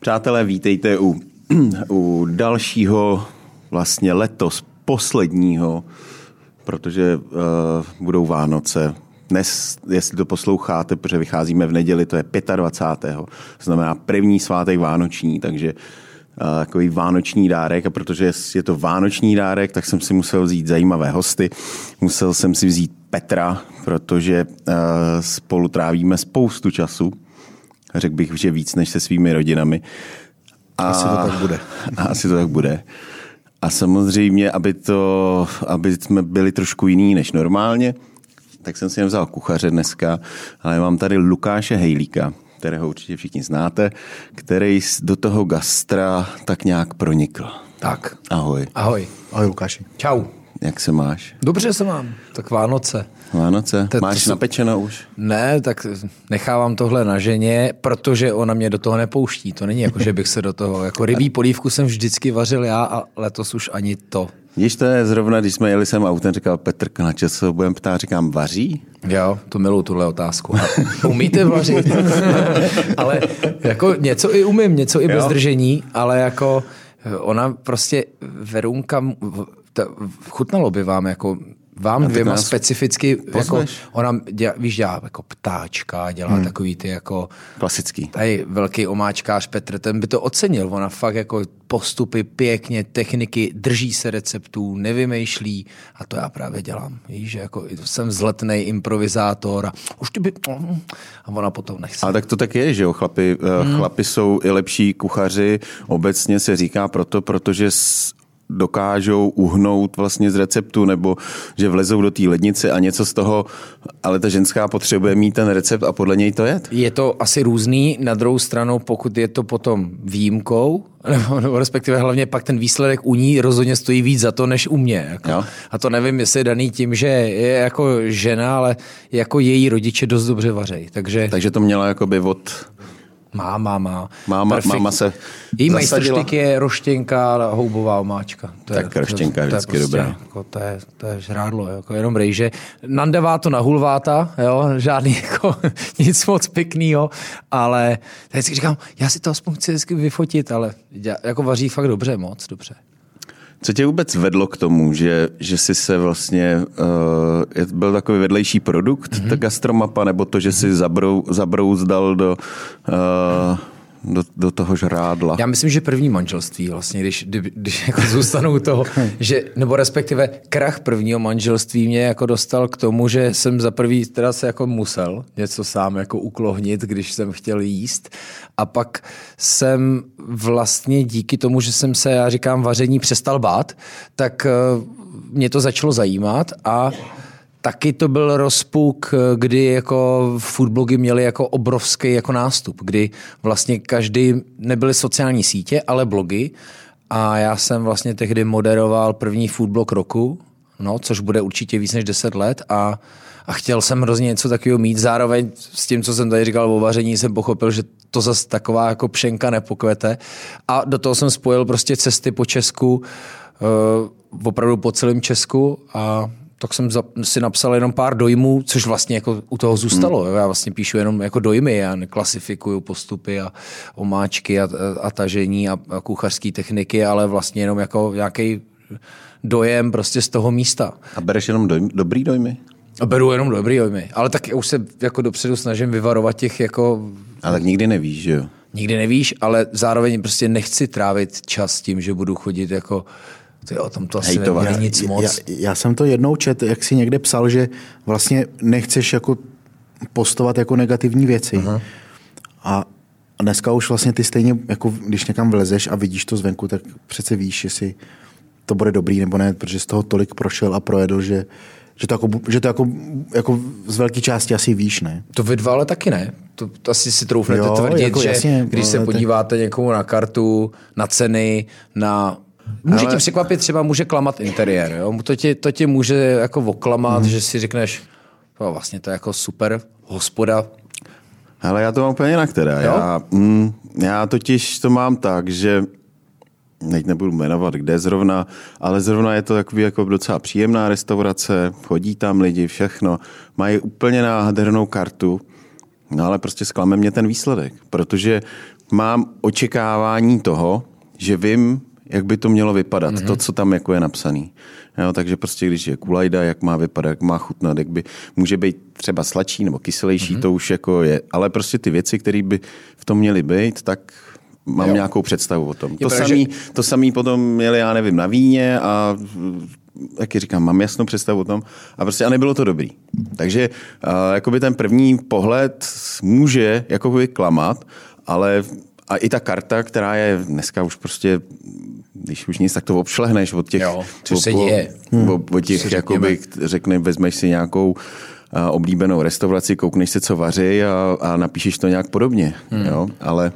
Přátelé, vítejte u, u dalšího vlastně letos posledního, protože uh, budou Vánoce. Dnes, jestli to posloucháte, protože vycházíme v neděli, to je 25. To znamená první svátek vánoční, takže uh, takový vánoční dárek a protože je to vánoční dárek, tak jsem si musel vzít zajímavé hosty. Musel jsem si vzít Petra, protože uh, spolu trávíme spoustu času Řekl bych, že víc než se svými rodinami. A, asi to tak bude. A asi to tak bude. A samozřejmě, aby, to, aby jsme byli trošku jiný než normálně, tak jsem si nevzal kuchaře dneska, ale mám tady Lukáše Hejlíka, kterého určitě všichni znáte, který do toho gastra tak nějak pronikl. Tak. Ahoj. Ahoj. Ahoj Lukáši. Čau. Jak se máš? Dobře se mám. Tak Vánoce. Vánoce? Te, Máš to, napečeno už? Ne, tak nechávám tohle na ženě, protože ona mě do toho nepouští. To není jako, že bych se do toho... Jako rybí polívku jsem vždycky vařil já a letos už ani to. Víš, to je zrovna, když jsme jeli sem autem, říkal Petr, na čas se budeme ptát, říkám, vaří? Jo, to miluju tuhle otázku. Umíte vařit? ale jako něco i umím, něco i jo. bez držení, ale jako ona prostě Verunka, chutnalo by vám jako vám a dvěma specificky, jako, ona dělá, víš, dělá jako ptáčka, dělá hmm. takový ty jako... Klasický. Tady velký omáčkář Petr, ten by to ocenil. Ona fakt jako postupy pěkně, techniky, drží se receptů, nevymýšlí a to já právě dělám. Víš, že jako jsem zletný improvizátor a už ty by... A ona potom nechce. A tak to tak je, že jo, chlapi, eh, hmm. chlapi jsou i lepší kuchaři, obecně se říká proto, protože dokážou uhnout vlastně z receptu nebo že vlezou do té lednice a něco z toho, ale ta ženská potřebuje mít ten recept a podle něj to je? Je to asi různý. Na druhou stranu, pokud je to potom výjimkou, nebo, nebo respektive hlavně pak ten výsledek u ní rozhodně stojí víc za to, než u mě. Jako. A to nevím, jestli je daný tím, že je jako žena, ale jako její rodiče dost dobře vařejí. Takže... Takže to měla jakoby od má, má, má. Máma, máma se Její majstrštyk je roštěnka houbová omáčka. To tak je, roštěnka je vždycky to je prostě, dobrá. Jako, to, je, to je žrádlo, jako jenom rejže. Nandevá to na hulváta, jo, žádný jako nic moc pěknýho, ale teď si říkám, já si to aspoň chci vždycky vyfotit, ale jako vaří fakt dobře, moc dobře. Co tě vůbec vedlo k tomu, že, že jsi se vlastně, uh, byl takový vedlejší produkt, mm-hmm. ta gastromapa, nebo to, že jsi zabrou, zabrouzdal do, uh, do, do toho žrádla? Já myslím, že první manželství vlastně, když, když jako zůstanu u toho, že, nebo respektive krach prvního manželství mě jako dostal k tomu, že jsem za prvý teda se jako musel něco sám jako uklohnit, když jsem chtěl jíst a pak jsem vlastně díky tomu, že jsem se, já říkám, vaření přestal bát, tak eh, mě to začalo zajímat a taky to byl rozpuk, kdy jako foodblogy měly jako obrovský jako nástup, kdy vlastně každý, nebyly sociální sítě, ale blogy a já jsem vlastně tehdy moderoval první foodblog roku, no, což bude určitě víc než 10 let a a chtěl jsem hrozně něco takového mít. Zároveň s tím, co jsem tady říkal o vaření, jsem pochopil, že to zase taková jako pšenka nepokvete. A do toho jsem spojil prostě cesty po Česku, uh, opravdu po celém Česku a tak jsem si napsal jenom pár dojmů, což vlastně jako u toho zůstalo. Hmm. Já vlastně píšu jenom jako dojmy, já neklasifikuju postupy a omáčky a, a tažení a, a kuchařské techniky, ale vlastně jenom jako nějaký dojem prostě z toho místa. A bereš jenom dojmy, dobrý dojmy? A beru jenom dobrý dojmy, ale tak už se jako dopředu snažím vyvarovat těch jako... Ale tak nikdy nevíš, že jo? Nikdy nevíš, ale zároveň prostě nechci trávit čas tím, že budu chodit jako ty o tom to asi nebude nic moc. Já, já, jsem to jednou čet, jak si někde psal, že vlastně nechceš jako postovat jako negativní věci. Uh-huh. A dneska už vlastně ty stejně, jako když někam vlezeš a vidíš to zvenku, tak přece víš, jestli to bude dobrý nebo ne, protože z toho tolik prošel a projedl, že, že to, jako, že to jako, jako z velké části asi víš, ne? To vy dva ale taky ne. To, to asi si troufnete jo, tvrdit, jako že jasně, když se podíváte někomu na kartu, na ceny, na Může ale... tě překvapit, třeba může klamat interiér. Jo? To, tě, to tě může jako oklamat, hmm. že si řekneš, no, vlastně to je jako super hospoda. Ale já to mám úplně jinak teda. Já, mm, já totiž to mám tak, že teď nebudu jmenovat, kde zrovna, ale zrovna je to takový jako docela příjemná restaurace, chodí tam lidi, všechno, mají úplně nádhernou kartu, no ale prostě zklame mě ten výsledek, protože mám očekávání toho, že vím, jak by to mělo vypadat, mm-hmm. to, co tam jako je napsaný. Jo, takže prostě, když je kulajda, jak má vypadat, jak má chutnat, jak by může být třeba sladší nebo kyselější, mm-hmm. to už jako je. Ale prostě ty věci, které by v tom měly být, tak mám jo. nějakou představu o tom. Je to samý, že... to samý potom měli, já nevím, na víně a jak říkám, mám jasnou představu o tom a prostě a nebylo to dobrý. Takže uh, jakoby ten první pohled může jakoby klamat, ale a i ta karta, která je dneska už prostě, když už nic, tak to obšlehneš od těch... Jo, co se děje. Hmm. Od, od těch, jakoby, řekne, vezmeš si nějakou oblíbenou restauraci, koukneš si, co vaří a, a napíšeš to nějak podobně. Hmm. Jo? Ale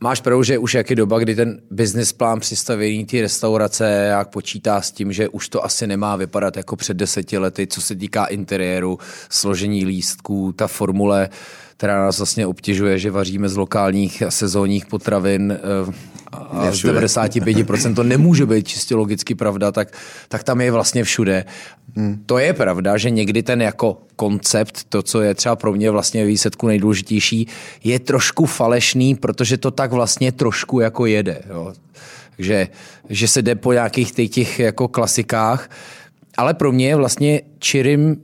Máš pravdu, že už jak je doba, kdy ten business plán přistavění té restaurace jak počítá s tím, že už to asi nemá vypadat jako před deseti lety, co se týká interiéru, složení lístků, ta formule, která nás vlastně obtěžuje, že vaříme z lokálních a sezónních potravin eh, a z 95% to nemůže být čistě logicky pravda, tak, tak tam je vlastně všude. Hmm. To je pravda, že někdy ten jako koncept, to, co je třeba pro mě vlastně výsledku nejdůležitější, je trošku falešný, protože to tak vlastně trošku jako jede. Jo. Takže že se jde po nějakých těch, těch jako klasikách, ale pro mě je vlastně čirým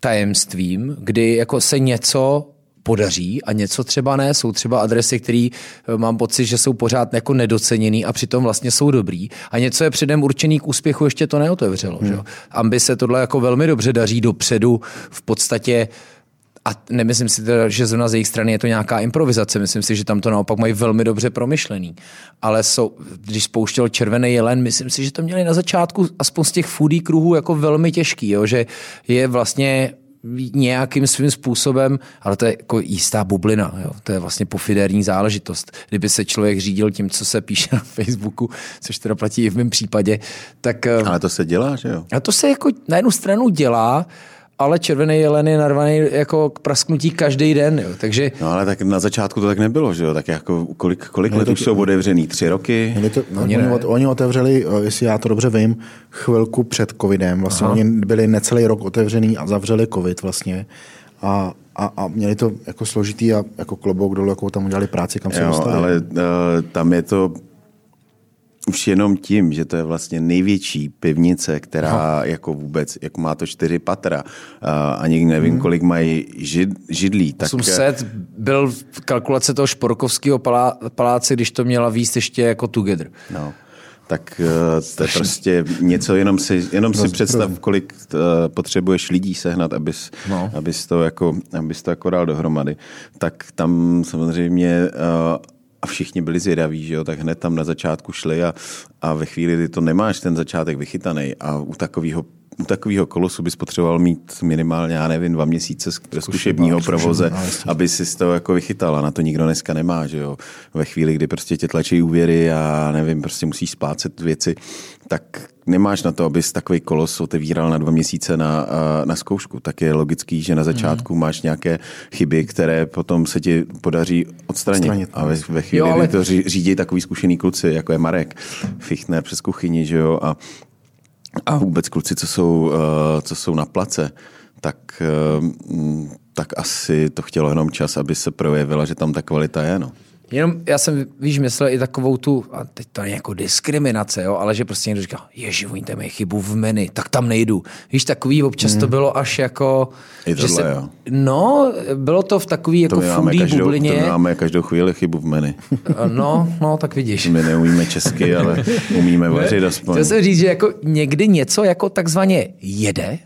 tajemstvím, kdy jako se něco podaří a něco třeba ne. Jsou třeba adresy, které eh, mám pocit, že jsou pořád jako nedoceněný a přitom vlastně jsou dobrý. A něco je předem určený k úspěchu, ještě to neotevřelo. Hmm. Že? Ambi se tohle jako velmi dobře daří dopředu v podstatě a nemyslím si teda, že zrovna z jejich strany je to nějaká improvizace, myslím si, že tam to naopak mají velmi dobře promyšlený. Ale jsou, když spouštěl Červený jelen, myslím si, že to měli na začátku aspoň z těch foodie kruhů jako velmi těžký, jo? že je vlastně nějakým svým způsobem, ale to je jako jistá bublina, jo? to je vlastně pofidérní záležitost. Kdyby se člověk řídil tím, co se píše na Facebooku, což teda platí i v mém případě, tak... Eh, ale to se dělá, že jo? A to se jako na jednu stranu dělá, ale červený jelen je narvaný jako k prasknutí každý den. Jo. Takže... No ale tak na začátku to tak nebylo, že jo? Tak jako kolik, kolik let to, už jsou otevřený? Tři roky? To, no, oni, ne. oni otevřeli, eh, jestli já to dobře vím, chvilku před covidem. Vlastně Aha. oni byli necelý rok otevřený a zavřeli covid vlastně. A, a, a měli to jako složitý a jako klobouk dolů, jako tam udělali práci, kam se jo, dostali. ale uh, tam je to už jenom tím, že to je vlastně největší pivnice, která no. jako vůbec, jako má to čtyři patra a ani nevím, hmm. kolik mají žid, židlí. Tak... 800 byl kalkulace toho Šporkovského palá, paláce, když to měla výst ještě jako together. No tak uh, to je prostě něco, jenom si, jenom si představ, kolik uh, potřebuješ lidí sehnat, abys, no. abys, to jako, abys to jako dal dohromady. Tak tam samozřejmě a všichni byli zvědaví, že jo, tak hned tam na začátku šli a, a ve chvíli, kdy to nemáš ten začátek vychytaný a u takového u takového kolosu bys potřeboval mít minimálně, já nevím, dva měsíce zkušebního provoze, no, aby si to jako vychytal a na to nikdo dneska nemá, že jo. Ve chvíli, kdy prostě tě tlačí úvěry a nevím, prostě musíš splácet věci, tak nemáš na to, abys takový kolos otevíral na dva měsíce na, na zkoušku. Tak je logický, že na začátku mm. máš nějaké chyby, které potom se ti podaří odstranit. odstranit. A ve, ve chvíli, jo, ale... kdy to řídí takový zkušený kluci, jako je Marek Fichtner přes kuchyni, že jo, a a vůbec kluci, co jsou, eh, co jsou na place, tak, eh, tak asi to chtělo jenom čas, aby se projevila, že tam ta kvalita je. No. Jenom já jsem, víš, myslel i takovou tu, a teď to je jako diskriminace, jo, ale že prostě někdo říká, ježi, oni tam je chybu v menu, tak tam nejdu. Víš, takový občas mm. to bylo až jako... I tohle, že se, jo. No, bylo to v takový jako foodie bublině. To máme každou chvíli chybu v menu. No, no, tak vidíš. My neumíme česky, ale umíme vařit aspoň. Chtěl jsem říct, že jako někdy něco jako takzvaně jede,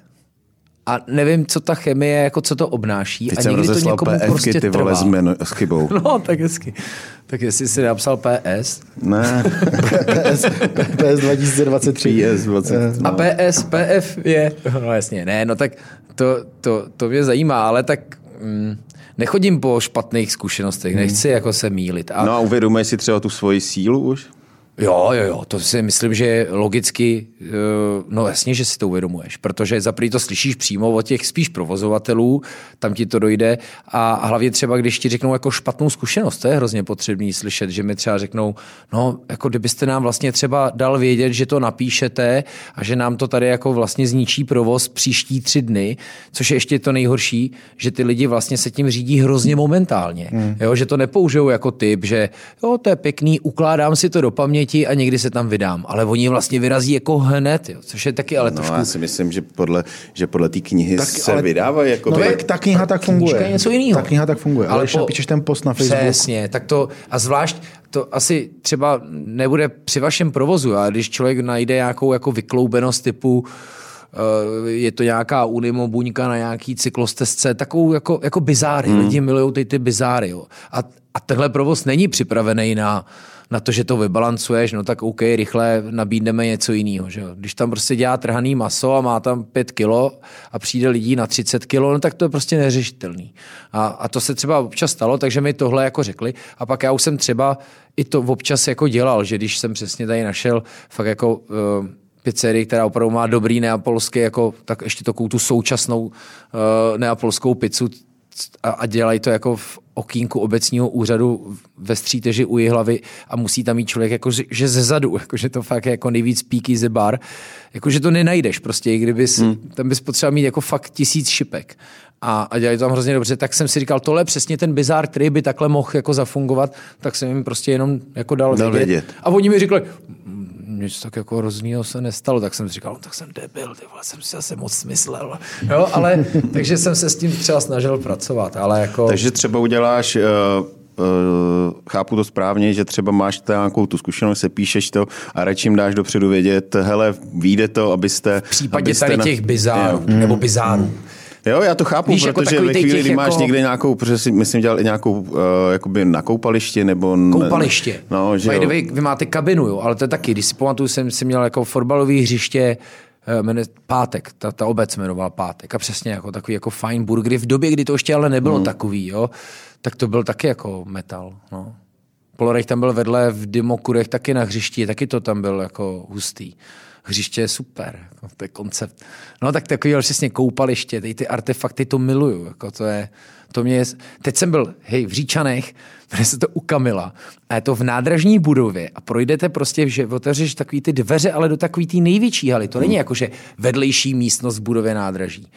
a nevím, co ta chemie, jako co to obnáší. Teď a jsem někdy to někomu PFky, prostě ty vole, s, menu, s chybou. No, tak hezky. Tak jestli jsi napsal PS. Ne. PS, PS 2023. PS 20. No. A PS, PF je, no jasně, ne, no tak to, to, to mě zajímá, ale tak mm, nechodím po špatných zkušenostech, nechci hmm. jako se mílit. A... No a uvědomuješ si třeba tu svoji sílu už? Jo, jo, jo, to si myslím, že logicky, eh, no jasně, že si to uvědomuješ, protože za to slyšíš přímo od těch spíš provozovatelů, tam ti to dojde a hlavně třeba, když ti řeknou jako špatnou zkušenost, to je hrozně potřebný slyšet, že mi třeba řeknou, no, jako kdybyste nám vlastně třeba dal vědět, že to napíšete a že nám to tady jako vlastně zničí provoz příští tři dny, což je ještě to nejhorší, že ty lidi vlastně se tím řídí hrozně momentálně, hmm. jo, že to nepoužijou jako typ, že jo, to je pěkný, ukládám si to do paměti, paměti a někdy se tam vydám. Ale oni vlastně vyrazí jako hned, jo, což je taky ale no, trošku... já si myslím, že podle, že podle té knihy tak, se ale... vydávají. Jako no, by... tak ta kniha tak funguje. je něco jiného. Ta kniha tak funguje, ale, ale když po... napíšeš ten post na Facebook... Přesně, tak to, a zvlášť to asi třeba nebude při vašem provozu, ale když člověk najde nějakou jako vykloubenost typu eh, je to nějaká Unimo buňka na nějaký cyklostezce, takovou jako, jako bizáry. Hmm. Lidi milují ty, ty bizáry. Jo. A, a tenhle provoz není připravený na, na to, že to vybalancuješ, no tak OK, rychle nabídneme něco jiného. Že? Když tam prostě dělá trhaný maso a má tam 5 kilo a přijde lidí na 30 kilo, no tak to je prostě neřešitelný. A, a to se třeba občas stalo, takže mi tohle jako řekli. A pak já už jsem třeba i to občas jako dělal, že když jsem přesně tady našel fakt jako uh, pizzerii, která opravdu má dobrý neapolský, jako, tak ještě takovou tu současnou uh, neapolskou pizzu, a, a dělají to jako v okýnku obecního úřadu ve stříteži u hlavy a musí tam mít člověk jako, že ze zadu, jako, že to fakt je jako nejvíc píky ze bar, jako, že to nenajdeš prostě, i kdybys, hmm. tam bys potřeboval mít jako fakt tisíc šipek a, a dělají to tam hrozně dobře, tak jsem si říkal, tohle je přesně ten bizár, který by takhle mohl jako zafungovat, tak jsem jim prostě jenom jako dal, dal vědět. vědět. A oni mi řekli, nic tak jako hroznýho se nestalo, tak jsem si říkal, no, tak jsem debil, ty vole, jsem si asi moc smyslel. Jo, ale, takže jsem se s tím třeba snažil pracovat, ale jako... Takže třeba uděláš uh chápu to správně, že třeba máš nějakou tu zkušenost, se píšeš to a radši jim dáš dopředu vědět, hele, vyjde to, abyste... V případě abyste tady na... těch bizárů, jo. nebo bizárů. Mm. Jo, já to chápu, Víš, jako protože jako ve chvíli, kdy máš jako... někde nějakou, protože si myslím, dělal i nějakou uh, jakoby na koupaliště nebo... Koupaliště. No, že jo. Vy, vy, máte kabinu, jo, ale to je taky, když si pamatuju, jsem si měl jako fotbalový hřiště, eh, jmenuje Pátek, ta, ta obec jmenovala Pátek a přesně jako takový jako fine burgery v době, kdy to ještě ale nebylo hmm. takový, jo, tak to byl taky jako metal, no. Polorech tam byl vedle v Dimokurech taky na hřišti, taky to tam byl jako hustý hřiště je super, jako, to je koncept. No tak takový přesně koupaliště, ty, ty artefakty to miluju, jako to je, to mě je, teď jsem byl, hej, v Říčanech, jmenuje se to u Kamila a je to v nádražní budově a projdete prostě, že otevřeš takový ty dveře, ale do takový ty největší haly. To není jako, že vedlejší místnost v budově nádraží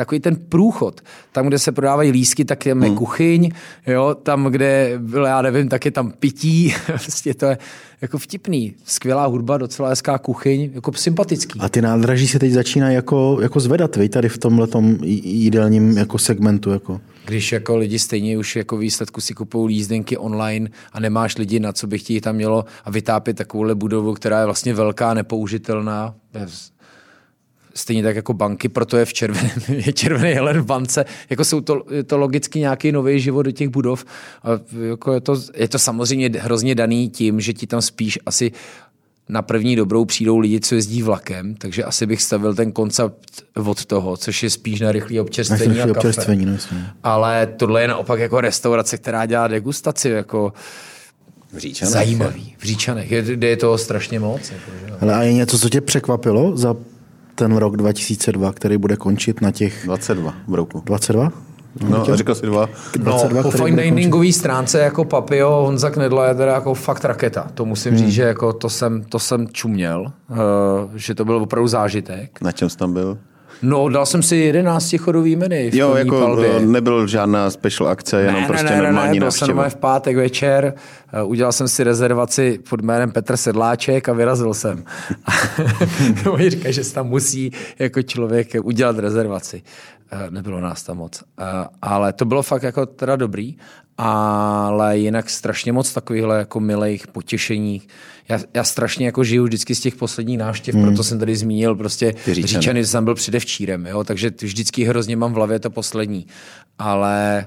takový ten průchod. Tam, kde se prodávají lísky, tak je hmm. kuchyň, jo, tam, kde byl, já nevím, tak je tam pití, prostě to je jako vtipný. Skvělá hudba, docela hezká kuchyň, jako sympatický. A ty nádraží se teď začínají jako, jako zvedat, vy, tady v tomhle jídelním jako segmentu. Jako. Když jako lidi stejně už jako výsledku si kupují lízdenky online a nemáš lidi, na co by chtějí tam mělo a vytápět takovouhle budovu, která je vlastně velká, nepoužitelná, stejně tak jako banky, proto je v červeném, je červený jelen v bance. Jako jsou to, je to logicky nějaký nový život do těch budov. A jako je, to, je to samozřejmě hrozně daný tím, že ti tam spíš asi na první dobrou přijdou lidi, co jezdí vlakem, takže asi bych stavil ten koncept od toho, což je spíš na rychlé občerstvení a kafe. Občerstvení, no, Ale tohle je naopak jako restaurace, která dělá degustaci, jako v Říčanech. Zajímavý. V Říčanech, je, je to strašně moc. Jako, Ale a je něco, co tě překvapilo za ten rok 2002, který bude končit na těch... 22 v roku. 22? No, no řekl si dva. 22, no, po fine diningové stránce jako Papio, Honza Knedla je teda jako fakt raketa. To musím hmm. říct, že jako to jsem, to jsem čuměl, uh, že to byl opravdu zážitek. Na čem jsi tam byl? No, dal jsem si 11 chodový menu. Jo, jako palbě. nebyl žádná special akce, jenom ne, prostě ne, ne, normální ne, byl jsem v pátek večer, eh, udělal jsem si rezervaci pod jménem Petr Sedláček a vyrazil jsem. Oni říkají, že se tam musí jako člověk udělat rezervaci. Eh, nebylo nás tam moc. Eh, ale to bylo fakt jako teda dobrý, ale jinak strašně moc takovýchhle jako milých potěšení. Já, já strašně jako žiju vždycky z těch posledních návštěv, hmm. proto jsem tady zmínil prostě Říčany, jsem byl předevčírem, jo, takže vždycky hrozně mám v hlavě to poslední. Ale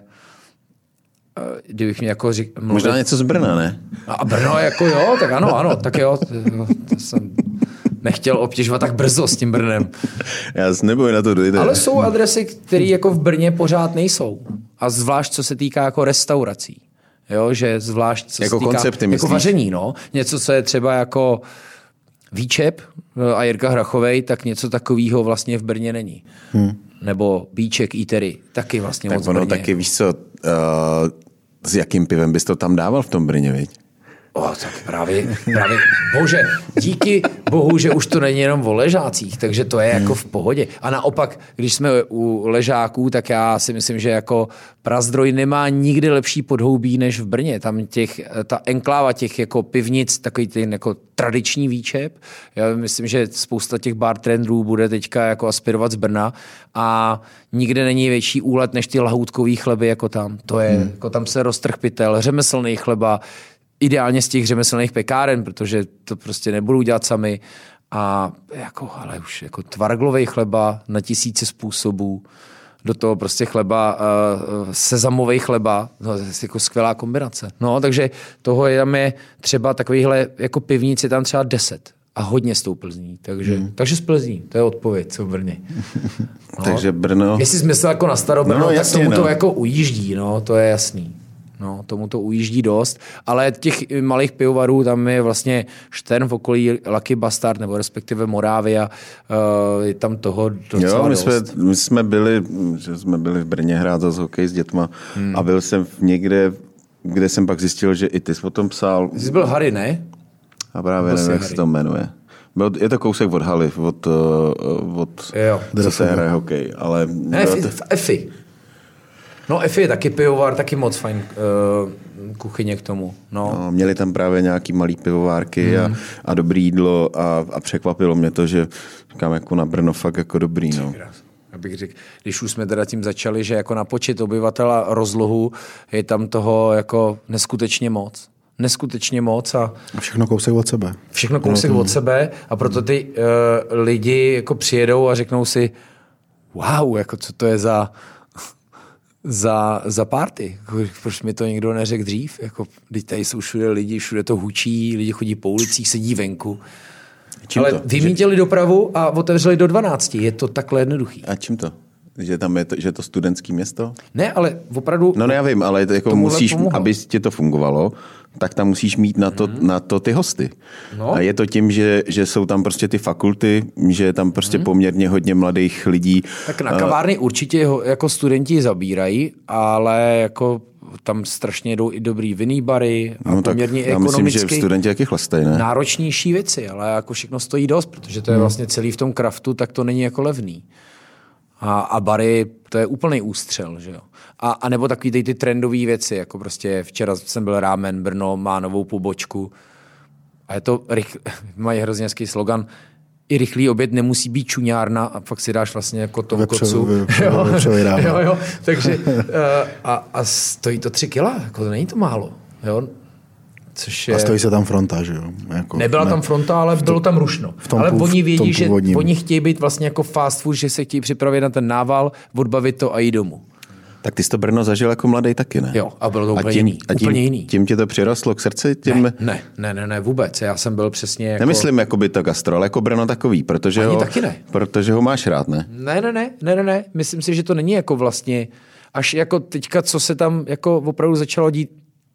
eh, kdybych mě jako řík, mluvil... Možná něco z Brna, ne? A Brno jako jo, tak ano, ano, tak jo, to, to jsem nechtěl obtěžovat tak brzo s tím Brnem. Já se neboj na to dojde. Ale jsou adresy, které jako v Brně pořád nejsou. A zvlášť co se týká jako restaurací. Jo, že zvlášť co Jako se týká, koncepty, jako vaření, no. Něco, co je třeba jako Výčep eh, a Jirka Hrachovej, tak něco takového vlastně v Brně není. Hmm. Nebo Bíček, Eatery, taky vlastně moc Tak v ono Brně. taky, víš co, uh, s jakým pivem bys to tam dával v tom Brně, viď? O, tak právě, právě, bože, díky bohu, že už to není jenom o ležácích, takže to je jako v pohodě. A naopak, když jsme u ležáků, tak já si myslím, že jako Prazdroj nemá nikdy lepší podhoubí než v Brně. Tam těch, ta enkláva těch jako pivnic, takový ten jako tradiční výčep. Já myslím, že spousta těch bartendrů bude teďka jako aspirovat z Brna a nikde není větší úlet než ty lahůdkový chleby jako tam. To je, hmm. jako tam se roztrh pytel, řemeslný chleba, ideálně z těch řemeslných pekáren, protože to prostě nebudou dělat sami. A jako, ale už jako tvarglový chleba na tisíce způsobů, do toho prostě chleba, uh, sezamový chleba, no, to je jako skvělá kombinace. No, takže toho je tam je třeba takovýhle, jako pivnic je tam třeba deset a hodně s tou Plzní. Takže, hmm. takže z Plzní, to je odpověď, co v Brně. No. Takže Brno... Jestli jsi myslel jako na Starobrno, No, no, jasně, tak tomu to no. jako ujíždí, no, to je jasný. No, tomu to ujíždí dost, ale těch malých pivovarů, tam je vlastně Štern v okolí Lucky Bastard, nebo respektive Morávia, uh, je tam toho docela Jo, my dost. jsme, my jsme byli, že jsme byli v Brně hrát za hokej s dětma hmm. a byl jsem v někde, kde jsem pak zjistil, že i ty jsi o tom psal Jsi byl Harry, ne? a právě Byl nevím, jak Harry. se to jmenuje. Byl, je to kousek od haly, od, uh, od Jo. co se hraje hokej, ale Ne, v, v Efi. No Efi je taky pivovar, taky moc fajn uh, kuchyně k tomu. No. No, měli tam právě nějaký malý pivovárky Hmm. a, a dobrý jídlo a, a překvapilo mě to, že říkám jako na Brno fakt jako dobrý. No. Abych řekl, když už jsme teda tím začali, že jako na počet obyvatel a rozlohu je tam toho jako neskutečně moc. Neskutečně moc a A všechno kousek od sebe. všechno kousek od sebe a proto ty uh, lidi jako přijedou a řeknou si wow, jako co to je za za, za party. Proč mi to nikdo neřekl dřív? Jako, teď tady jsou všude lidi, všude to hučí, lidi chodí po ulicích, sedí venku. Čím Ale to? vymítili dopravu a otevřeli do 12. Je to takhle jednoduchý. A čím to? Že tam je to, že je to studentský město? Ne, ale opravdu No ne, já vím, ale to jako musíš, pomohlo. aby ti to fungovalo, tak tam musíš mít na to, na to ty hosty. No. A je to tím, že, že jsou tam prostě ty fakulty, že je tam prostě poměrně hodně mladých lidí. Tak na kavárny určitě ho, jako studenti zabírají, ale jako tam strašně jdou i dobrý vinný bary a No, tak poměrně já myslím, že studenti jaký chlastají, ne? náročnější věci, ale jako všechno stojí dost, protože to je vlastně celý v tom kraftu, tak to není jako levný. A, a bary, to je úplný ústřel, že jo. A, a nebo takový ty, ty trendové věci, jako prostě včera jsem byl rámen, Brno má novou pobočku a je to, rych, mají hrozně hezký slogan, i rychlý oběd nemusí být čuňárna a fakt si dáš vlastně jako tom Vepře- kocu. vepře- Jo, vepřový rámen. jo, jo, takže eh, a, a stojí to tři kila, jako to není to málo, jo. Což je... A stojí se tam fronta, že jo? Jako, Nebyla ne. tam fronta, ale bylo tam rušno. tom ale pův- oni v vědí, tom že oni chtějí být vlastně jako fast food, že se chtějí připravit na ten nával, odbavit to a jít domů. Tak ty jsi to Brno zažil jako mladý taky, ne? Jo, a bylo to úplně tím, jiný, A tím, úplně jiný. tím tě to přirostlo k srdci? Tím, Ne, ne, ne, ne, ne, vůbec. Já jsem byl přesně jako... Nemyslím jako by to gastro, ale jako Brno takový, protože, Ani ho, taky ne. protože ho máš rád, ne? Ne, ne, ne, ne, ne, ne. Myslím si, že to není jako vlastně, až jako teďka, co se tam jako opravdu začalo dít,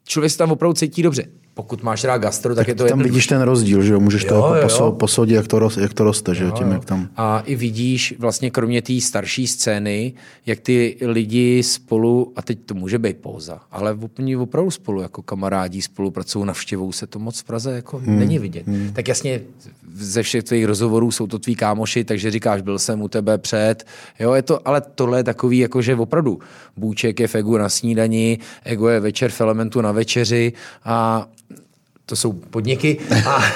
člověk se tam opravdu cítí dobře. Pokud máš rád gastro, tak, je to Tam jednoduché. vidíš ten rozdíl, že jo? Můžeš to Jo, jako jo, poso- posoudit, jak to, roz, jak to roste, že jo? Tím, jak tam... A i vidíš vlastně kromě té starší scény, jak ty lidi spolu, a teď to může být pouza, ale oni opravdu spolu jako kamarádi spolupracují, navštěvují se to moc v Praze jako hmm. není vidět. Hmm. Tak jasně ze všech tvých rozhovorů jsou to tví kámoši, takže říkáš, byl jsem u tebe před, jo, je to, ale tohle je takový, jako že opravdu Bůček je v Egu na snídani, Ego je večer v Elementu na večeři a to jsou podniky. A,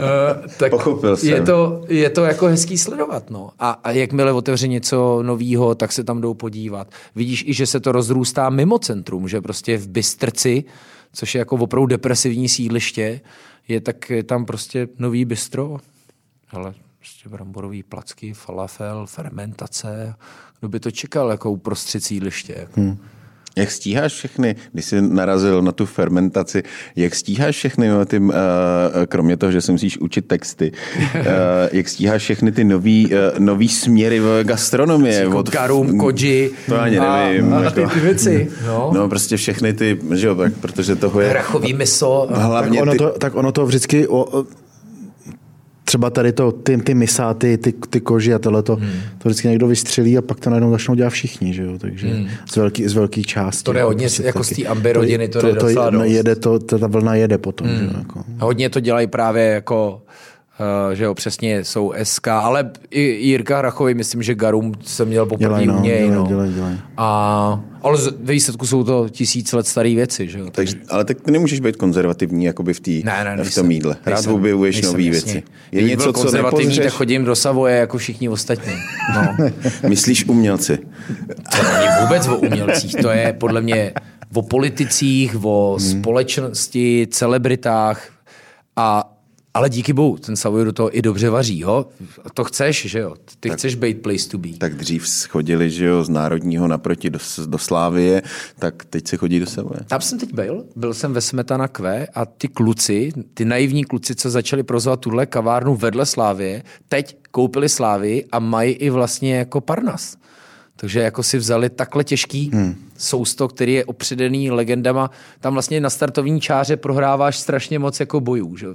Eh, tak Pochopil je jsem. to, je to jako hezký sledovat. No. A, a jakmile otevře něco nového, tak se tam jdou podívat. Vidíš i, že se to rozrůstá mimo centrum, že prostě v Bystrci, což je jako opravdu depresivní sídliště, je tak je tam prostě nový bistro, ale prostě bramborový placky, falafel, fermentace. Kdo by to čekal jako uprostřed sídliště? Jako. Hmm. Jak stíháš všechny, když jsi narazil na tu fermentaci, jak stíháš všechny, no, ty, uh, kromě toho, že se musíš učit texty, uh, jak stíháš všechny ty nový, uh, nový směry v gastronomii? Jako od garum, koji. To ani nevím. A, a ty, jako- ty věci. No. No, prostě všechny ty, že jo, tak, protože toho je... Hrachový meso. Tak Hlavně ono, ty, to, tak ono to vždycky, o, o, třeba tady to, ty, ty misáty, ty, ty koži a tohle, hmm. to vždycky někdo vystřelí a pak to najednou začnou dělat všichni, že jo, takže hmm. z, velký, z velký části. To jde hodně prostě jako taky. z té ambi rodiny, to jde to, docela no, dost. jede to, ta vlna jede potom, hmm. že jo, jako. Hodně to dělají právě jako že jo, přesně jsou SK, ale i Jirka Hrachový, myslím, že Garum se měl poprvé Dělají, no, u něj. dělají, no. dělají, dělají. A, ale ve výsledku jsou to tisíc let staré věci, že jo. takže, ale tak ty nemůžeš být konzervativní jakoby v, tý, Ne, ne, v nejsem. tom jídle. Rád Nejsem, objevuješ nejsem, nové věci. Je Kdybych byl konzervativní, tak nepozřeš? chodím do Savoje jako všichni ostatní. No. Myslíš umělci? To není vůbec o umělcích, to je podle mě o politicích, o Hmm. společnosti, celebritách a ale díky bohu, ten Savoy do toho i dobře vaří, jo? To chceš, že jo? Ty chceš být place to be. Tak dřív chodili, že jo, z Národního naproti do, do Slávie, tak teď se chodí do Savoje. Tam jsem teď byl, byl jsem ve Smetana Q a ty kluci, ty naivní kluci, co začali prozovat tuhle kavárnu vedle Slávie, teď koupili Slávii a mají i vlastně jako Parnas. Takže jako si vzali takhle těžký hmm. sousto, který je opředený legendama. Tam vlastně na startovní čáře prohráváš strašně moc jako bojů. Že?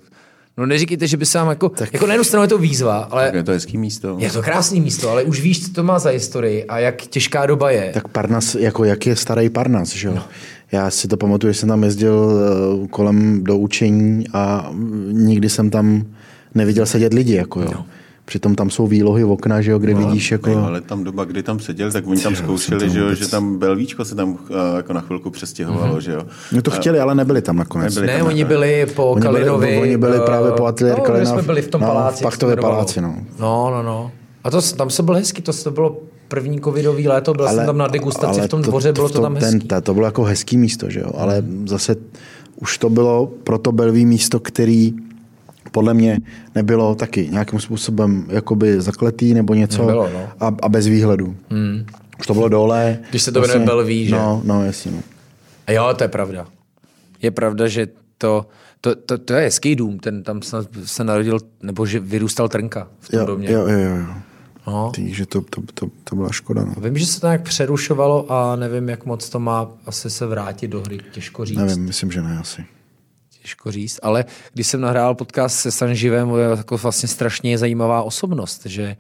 No neříkejte, že by se vám jako, tak... jako na jednu stranu je to výzva, ale Tak je to hezký místo. je to krásný místo, ale už víš, co to má za historii a jak těžká doba je. Tak Parnas, jako jak je starý Parnas, že jo? No. Já si to pamatuju, že jsem tam jezdil eh, kolem do učení a mm, nikdy jsem tam neviděl sedět lidi, jako jo. No. Přitom tam jsou výlohy v okna, že jo, kde no, vidíš jako... No, ale tam doba, kdy tam seděl, tak oni tam zkoušeli, že, jo, že tam Belvíčko se tam uh, jako na chvilku přestěhovalo, mm-hmm. že jo. No to chtěli, ale nebyli tam nakonec. Nebyli Ne, tam oni byli po Oni byli- Kalinovi. oni byli eh, právě po ateliér no, Kalina jsme byli v tom no, paláci. v se Pachtově paláci, no. No, no, no. A to, tam se bylo hezky, to, to bylo první covidový léto, byl jsem tam na degustaci v tom dvoře, bylo to, tam ten, hezký. ta- to bylo jako hezký místo, že jo, ale zase už to bylo pro to Belví místo, který podle mě nebylo taky nějakým způsobem jakoby zakletý nebo něco Nebylo, no. a, a bez výhledu. Hmm. Už to bylo dole. Když se to jmenuje Bellevue, že? No, no, jasně. No. A jo, to je pravda. Je pravda, že to, to, to, to je hezký dům, ten tam se, se narodil, nebo že vyrůstal Trnka v tom Jo, domě. jo, jo, jo. No. Takže to, to, to, to byla škoda. No. Vím, že se to nějak přerušovalo a nevím, jak moc to má asi se vrátit do hry, těžko říct. Nevím, myslím, že ne asi. Těžko říct, ale když jsem nahrál podcast se Sanživem, je jako vlastně strašně zajímavá osobnost, že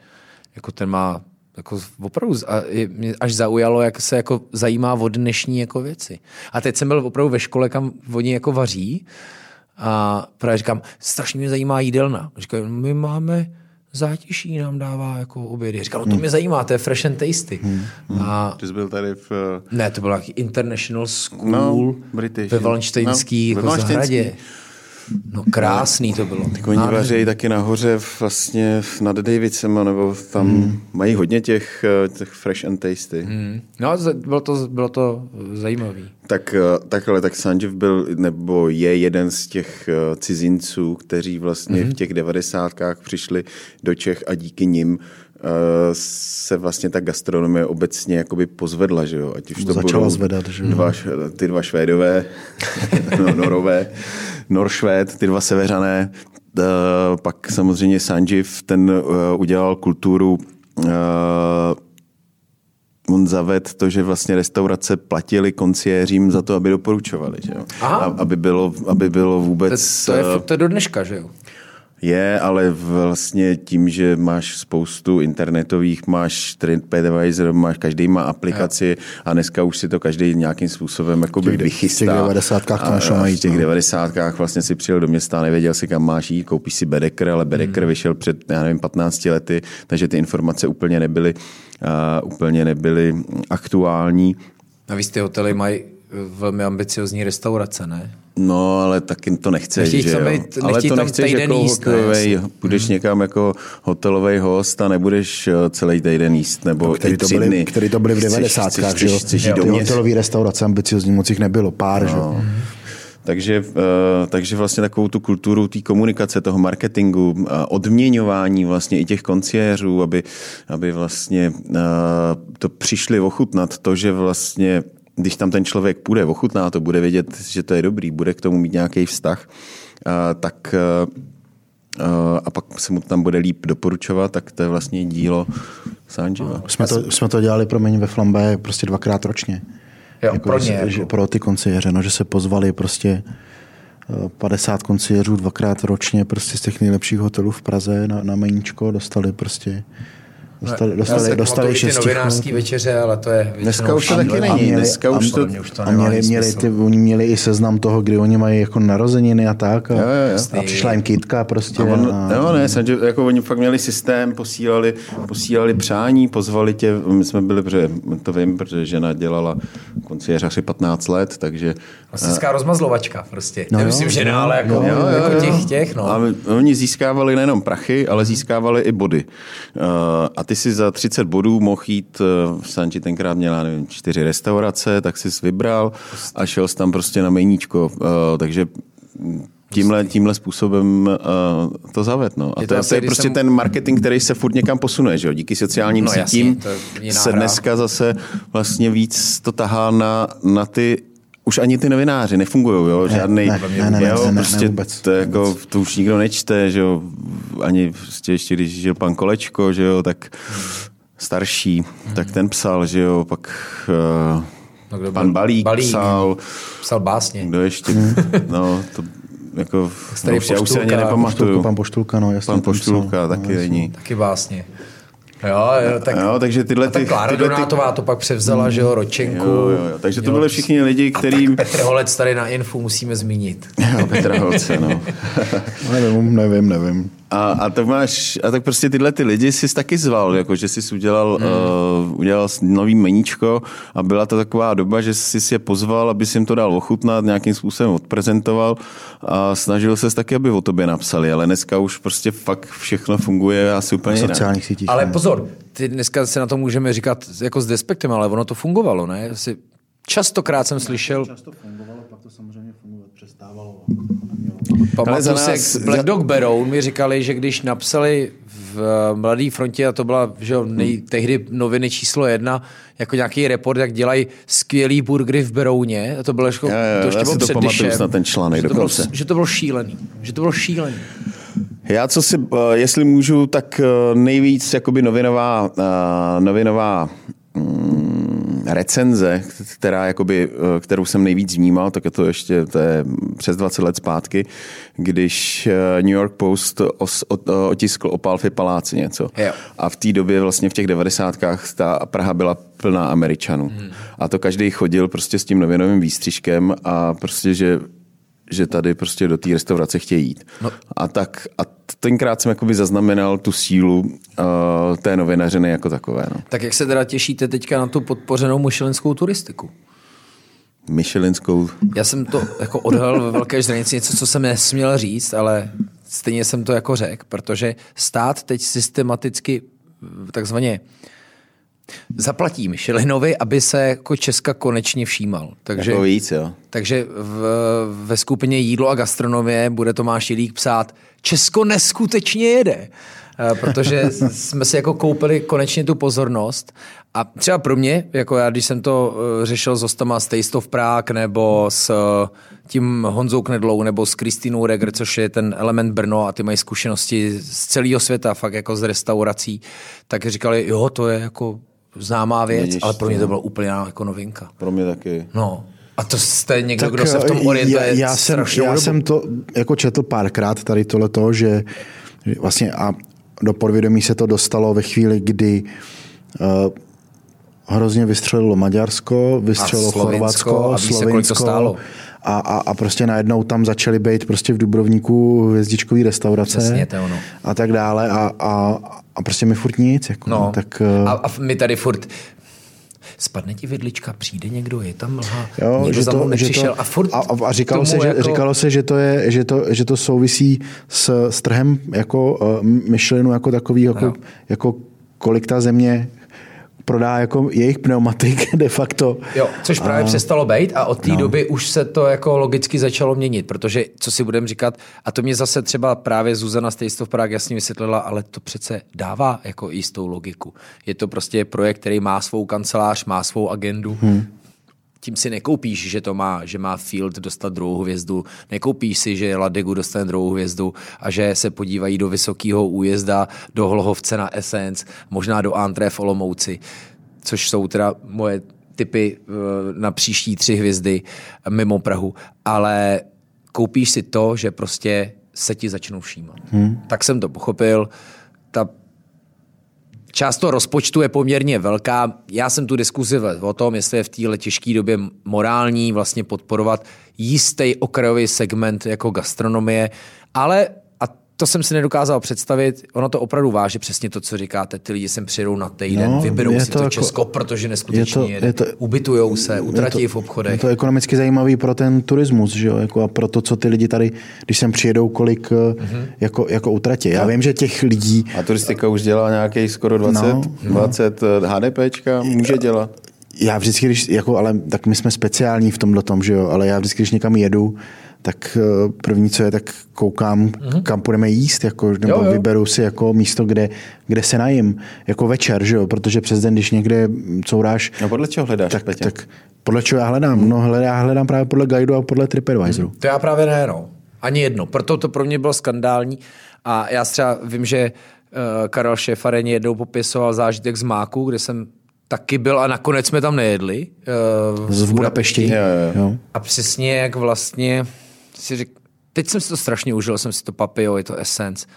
jako ten má jako opravdu, a mě až zaujalo, jak se jako zajímá o dnešní jako věci. A teď jsem byl opravdu ve škole, kam oni jako vaří a právě říkám, strašně mě zajímá jídelna. No, my máme zátiší, nám dává jako obědy. Říkám, no to mě zajímá, to je fresh and tasty. A Ty jsi byl tady v... eh, ne, to byl nějaký international school No, British. ve Valštejnský No, jako ve zahradě. No krásný to bylo. Tak oni vaří taky nahoře vlastně nad Davidsem, nebo tam hmm. mají hodně těch, eh, těch fresh and tasty. Hmm. Hmm. No, bylo to, bylo to zajímavý. Tak, eh, takhle, tak Sanjev byl, nebo je jeden z těch eh, cizinců, kteří vlastně mm-hmm. v těch devadesátkách přišli do Čech a díky nim se vlastně ta gastronomie obecně jakoby pozvedla, že jo? Ať už to Začala budou zvedat, že jo? Dva, ty dva Švédové, no, Norové, Noršvéd, ty dva Seveřané, eh, pak samozřejmě Sanjiv, ten eh, udělal kulturu eh, on zaved to, že vlastně restaurace platili konciéřím za to, aby doporučovali, že jo? Aha. A, aby, bylo, aby bylo To, vůbec... to, je, eh, to je do dneška, že jo? Je, ale vlastně tím, že máš spoustu internetových, máš TripAdvisor, máš, každý má aplikaci a dneska už si to každý nějakým způsobem jakoby těch vychystá. v těch devadesátkách to a najít, V těch no. devadesátkách vlastně si přijel do města a nevěděl si, kam máš jít, koupíš si Bedecker, ale Bedecker hmm. vyšel před, já nevím, 15 lety, takže ty informace úplně nebyly, uh, úplně nebyly aktuální. Navíc ty hotely mají velmi ambiciozní restaurace, ne? No, ale taky to nechceš, Nechtějí že jo? být- ale to nechceš jako jíst, ne, hotelovej, asi. půjdeš někam jako hotelový host a nebudeš eh, celý týden jíst, nebo No, který i to, tři byly, dny. který to byly v Chceš- 90. chceš- že jo? chceš- chceš jít Ty hotelový restaurace ambiciozní moc jich nebylo, pár, že jo? Takže, eh, takže vlastně takovou tu kulturu té komunikace, toho marketingu, a odměňování vlastně i těch konciéřů, aby, aby vlastně eh, to přišli ochutnat, to, že vlastně když tam ten člověk půjde, ochutná to, bude vědět, že to je dobrý, bude k tomu mít nějaký vztah, tak a pak se mu tam bude líp doporučovat, tak to je vlastně dílo Sanjiva. Jsme to, jsme to dělali, promiň, ve Flambe prostě dvakrát ročně. Jo, jako, pro ně. Že, jako. Pro ty koncierře, no, že se pozvali prostě 50 koncierřů dvakrát ročně prostě z těch nejlepších hotelů v Praze na, na meníčko dostali prostě Dostali, dostali, dostali šest novinářský večeře, ale to je Dneska už to taky není. Dneska už to, a měli, měli ty, oni měli i seznam toho, kdy oni mají jako narozeniny a tak. A, jo, jo. a přišla jim kytka prostě. A on, a, jo, ne, že jako oni fakt měli systém, posílali, posílali přání, pozvali tě, my jsme byli, protože to vím, protože žena dělala koncierž asi 15 let, takže... Klasická rozmazlovačka prostě. No, Nemyslím, že ne, ale jako, jo, jo, jako jo. těch, těch, no. A oni získávali nejenom prachy, ale získávali i body. Uh, a ty ty si za 30 bodů mohl jít, v eh, Sanči tenkrát měla nevím, čtyři restaurace, tak jsi vybral a šel jsi tam prostě na meníčko. Eh, takže tímhle, tímhle způsobem uh, to zaved. No. A je to, to, asi, to je prostě jsem... ten marketing, který se furt někam posune. Že jo? Díky sociálním no, sítím jasně, se dneska zase vlastně víc to tahá na, na ty už ani ty novináři nefungují, jo, žádný, ne, ne, ne, jo, ne, ne, prostě ne, vůbec, to, jako, to už nikdo nečte, že jo, ani prostě ještě když žil pan Kolečko, že jo, tak starší, hmm. tak ten psal, že jo, pak uh, no, kdo pan Balík, Balík psal. Psal básně. Kdo ještě, no, to jako, no, já už se ani nepamatuju. Pan Poštulka, no, jasně. Pan Poštulka, taky no, není. Taky básně. Jo, jo, tak, jo, takže tyhle ty, Klára tyhle Donátová to pak převzala, že jo, Ročenku. Jo, jo, jo. Takže to byly všichni lidi, kterým... Petr Holec tady na Infu musíme zmínit. Jo, Petr Holec, no. nevím, nevím, nevím. A, a, to máš, a tak prostě tyhle ty lidi jsi taky zval, jako že jsi udělal, hmm. uh, udělal nový meníčko a byla to taková doba, že jsi si je pozval, aby si jim to dal ochutnat, nějakým způsobem odprezentoval a snažil se taky, aby o tobě napsali, ale dneska už prostě fakt všechno funguje asi úplně jinak. sociálních sítích. Ale pozor, ty dneska se na to můžeme říkat jako s despektem, ale ono to fungovalo, ne? Jsi, častokrát jsem slyšel... Často fungovalo, pak to samozřejmě přestávalo. Pamatuju se, nás, Black Dog Baron mi říkali, že když napsali v eh, Mladé frontě, a to byla že, nej, tehdy noviny číslo jedna, jako nějaký report, jak dělají skvělý burgery v Berouně. A to bylo jako, já, já, to ještě já bylo si to pamatuju na ten článek že to, bylo, že to bylo šílený. Že to bylo šílený. Já co si, eh, jestli můžu, tak eh, nejvíc jakoby novinová, novinová mm, recenze, která, jakoby, kterou jsem nejvíc vnímal, tak je to ještě to je přes 20 let zpátky, když New York Post os, otiskl o Palfi paláci něco. Jo. A v té době vlastně v těch devadesátkách ta Praha byla plná Američanů. Hmm. A to každý chodil prostě s tím novinovým výstřižkem a prostě, že že tady prostě do té restaurace chtějí jít. No. A tak a tenkrát jsem jakoby zaznamenal tu sílu uh, té novinařiny jako takové. No. Tak jak se teda těšíte teďka na tu podpořenou myšlenskou turistiku? Myšelinskou. Já jsem to jako odhalil ve Velké žranici, něco, co jsem nesměl říct, ale stejně jsem to jako řekl, protože stát teď systematicky takzvaně zaplatí Michelinovi, aby se jako Česka konečně všímal. Takže, jako víc, jo. Takže v, ve skupině Jídlo a gastronomie bude Tomáš Jilík psát Česko neskutečně jede. Eh, protože jsme si jako koupili konečně tu pozornost a třeba pro mě, jako já, když jsem to eh, řešil s Ostama z Taste of Prague nebo s eh, tím Honzou Knedlou nebo s Kristýnou Regr, což je ten element Brno a ty mají zkušenosti z celého světa, fakt jako z restaurací, tak říkali, jo, to je jako známá věc, Vidíš, ale pro mě to bylo úplně jako novinka. Pro mě taky. No, a to jste někdo, tak kdo se v tom orientuje já, já jsem, já jsem to jako četl párkrát tady tohleto, že vlastně a do podvědomí se to dostalo ve chvíli, kdy uh, hrozně vystřelilo Maďarsko, vystřelilo a Chorvatsko, a Slovinsko. Se, stálo. A, a, a prostě najednou tam začaly být prostě v Dubrovníku hvězdičkový restaurace Přesně, to ono. a tak dále a, a, a prostě mi furt nic. Jako, no. tak, a, a my tady furt spadne ti vidlička, přijde někdo, je tam mlha, jo, někdo že mnou nepřišel. To, a, furt a, a říkalo, se, že, jako... říkalo se, že to, je, že to, že to souvisí s, s trhem jako uh, Michelinu jako takový, jako, no. jako kolik ta země prodá jako jejich pneumatik de facto. Jo, což právě a... přestalo být a od té no. doby už se to jako logicky začalo měnit, protože co si budeme říkat, a to mě zase třeba právě Zuzana z Taste of Prague jasně vysvětlila, ale to přece dává jako jistou logiku. Je to prostě projekt, který má svou kancelář, má svou agendu, hmm tím si nekoupíš, že to má, že má Field dostat druhou hvězdu, nekoupíš si, že Ladegu dostane druhou hvězdu a že se podívají do vysokého újezda, do Hlohovce na Essence, možná do Antré v Olomouci, což jsou teda moje typy eh, na příští tři hvězdy mimo Prahu, ale koupíš si to, že prostě se ti začnou všímat. Hmm. Tak jsem to pochopil. Ta Část toho rozpočtu je poměrně velká. Já jsem tu diskuzi o tom, jestli je v téhle těžké době morální vlastně podporovat jistý okrajový segment jako gastronomie, ale to jsem si nedokázal představit. Ono to opravdu váží přesně to, co říkáte. Ty lidi sem přijedou na týden, no, vyberou si to, to jako, Česko, protože neskutečně je to, je to, ubytujou se, utratí v obchodech. Je to ekonomicky zajímavý pro ten turismus, že jo? Jako a pro to, co ty lidi tady, když sem přijedou, kolik mm-hmm. jako, jako utratí. Já no. vím, že těch lidí... A turistika už dělá nějaký skoro 20, no, 20 no. HDPčka, může dělat. Já vždycky, když, jako, ale tak my jsme speciální v tomhle tom, že jo, ale já vždycky, když někam jedu, tak eh, první, co je, tak koukám, mm-hmm. kam půjdeme jíst, jako, nebo jo, jo. vyberu si jako místo, kde, kde se najím, jako večer, že jo? protože přes den, když někde couráš... No podle čeho hledáš, tak, Petě? tak podle čeho já hledám? No hledám, já hledám právě podle guideu a podle TripAdvisoru. Mm, to já právě ne, no. Ani jedno. Proto to pro mě bylo skandální. A já třeba vím, že uh, Karel Šefareň jednou popisoval zážitek z Máku, kde jsem taky byl a nakonec jsme tam nejedli. Uh, v Budapešti. Jo, jo. A přesně jak vlastně si řek, teď jsem si to strašně užil, jsem si to papio, je to Essence,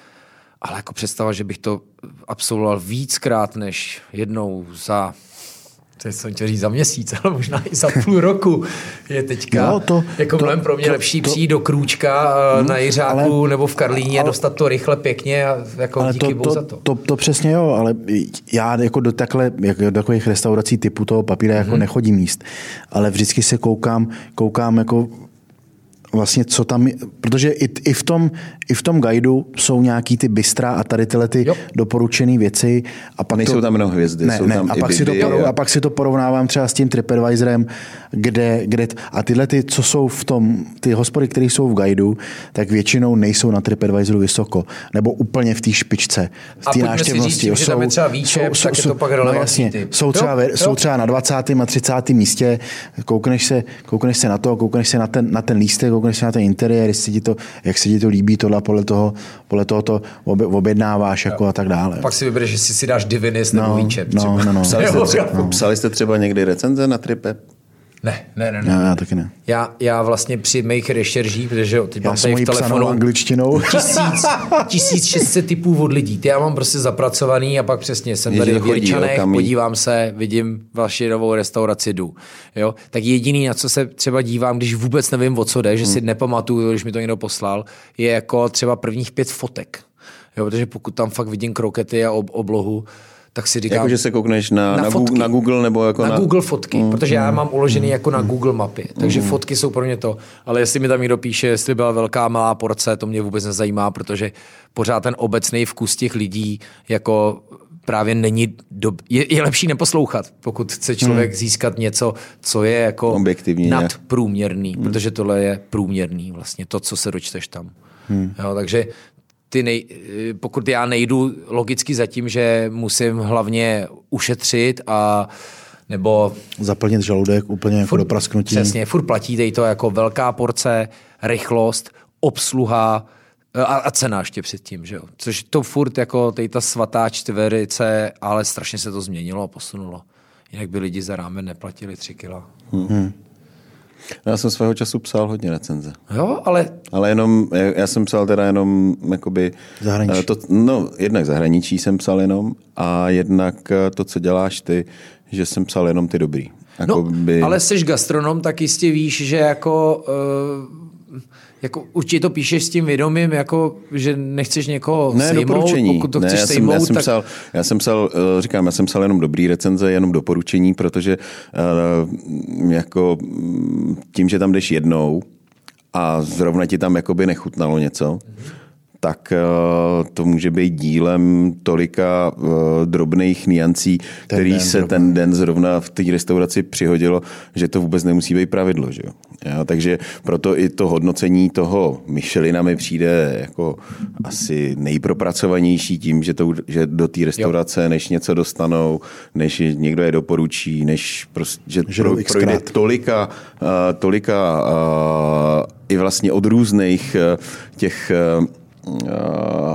ale jako představa, že bych to absolvoval víckrát než jednou za to jsem chtěl říct za měsíc, ale možná i za půl roku je teďka no, to, jako mnohem pro mě to, lepší to, přijít do Krůčka hmm, na Jiřáku ale, nebo v Karlíně, ale, dostat to rychle, pěkně a jako ale díky to, to, za to. to. To přesně jo, ale já jako do, takhle, jako do takových restaurací typu toho papíra jako hmm. nechodím jíst, ale vždycky se koukám, koukám jako vlastně co tam, protože i, i, v tom, i v tom guideu jsou nějaký ty bystra a tady tyhle ty doporučené věci. A pak Nejsou to, tam jenom hvězdy, ne, jsou ne, tam a, pak si to a pak si to porovnávám třeba s tím TripAdvisorem, kde, kde a tyhle ty, co jsou v tom, ty hospody, které jsou v guideu, tak většinou nejsou na TripAdvisoru vysoko, nebo úplně v té špičce, v té návštěvnosti. Říct, jsou, že tam je třeba výčep, jsou, tak jsou, je to pak no jasně, jsou, třeba, jo, jsou třeba na 20. a 30. místě, koukneš se, koukneš se na to, koukneš se na ten, na ten lístek, koukneš se na ten interiér, jestli ti to, jak se ti to líbí, tohle podle toho, podle toho to objednáváš jako a tak dále. Pak si vybereš, jestli si dáš divinis nebo no, výčep. No, no, no. Psali, jste třeba, no. psali jste třeba někdy recenze na tripe? Ne, ne, ne. ne. Já, já taky ne. Já, já vlastně při mých rešeržích, protože teď já mám tady v telefonu angličtinou. Tisíc, 1600 typů od lidí. Ty já mám prostě zapracovaný a pak přesně jsem tady v Jirčanech, podívám se, vidím vaši novou restauraci, jdu. Jo? Tak jediný, na co se třeba dívám, když vůbec nevím, o co jde, že hmm. si nepamatuju, když mi to někdo poslal, je jako třeba prvních pět fotek. Jo, protože pokud tam fakt vidím krokety a ob- oblohu, tak si říkám... Jako, že se koukneš na, na, na, Google, na Google nebo jako na... Na Google fotky, mm, protože já mm. mám uložený mm, jako na Google mapy, takže mm. fotky jsou pro mě to. Ale jestli mi tam někdo píše, jestli byla velká, malá porce, to mě vůbec nezajímá, protože pořád ten obecný vkus těch lidí jako právě není do... je, je lepší neposlouchat, pokud chce člověk hmm. získat něco, co je jako Objektivně nadprůměrný, hmm. protože tohle je průměrný vlastně, to, co se dočteš tam. Hmm. Jo, takže ty nej, pokud já nejdu logicky za tím, že musím hlavně ušetřit a nebo... Zaplnit žaludek úplně jako furt, do prasknutí. Přesně, furt platí to jako velká porce, rychlost, obsluha a, a cena ještě předtím, že jo. Což to furt jako tady ta svatá čtverice, ale strašně se to změnilo a posunulo. Jinak by lidi za rámen neplatili tři kila. Hmm. Já jsem svého času psal hodně recenze. Jo, ale... Ale jenom, já jsem psal teda jenom, jakoby... Zahraničí. Eh, to, no, jednak zahraničí jsem psal jenom a jednak eh, to, co děláš ty, že jsem psal jenom ty dobrý. Jakoby... No, ale jsi gastronom, tak jistě víš, že jako... Uh jako určitě to píšeš s tím vědomím, jako, že nechceš někoho ne, sejmout, doporučení. pokud to ne, chceš já sejmout, jsem, já jsem tak... Psal, já jsem psal, eh, říkám, já jsem psal jenom dobrý recenze, jenom doporučení, protože uh, jako mm, tím, že tam jdeš jednou a zrovna ti tam jakoby nechutnalo něco, tak uh, to může být dílem tolika uh, drobných niancí, ten který den, se drobný. ten den zrovna v té restauraci přihodilo, že to vůbec nemusí být pravidlo. Že jo? Ja, takže proto i to hodnocení toho Michelina mi přijde jako asi nejpropracovanější tím, že, to, že do té restaurace, jo. než něco dostanou, než někdo je doporučí, než prostě, že, že pro, projde tolika, uh, tolika uh, i vlastně od různých uh, těch uh, Eh,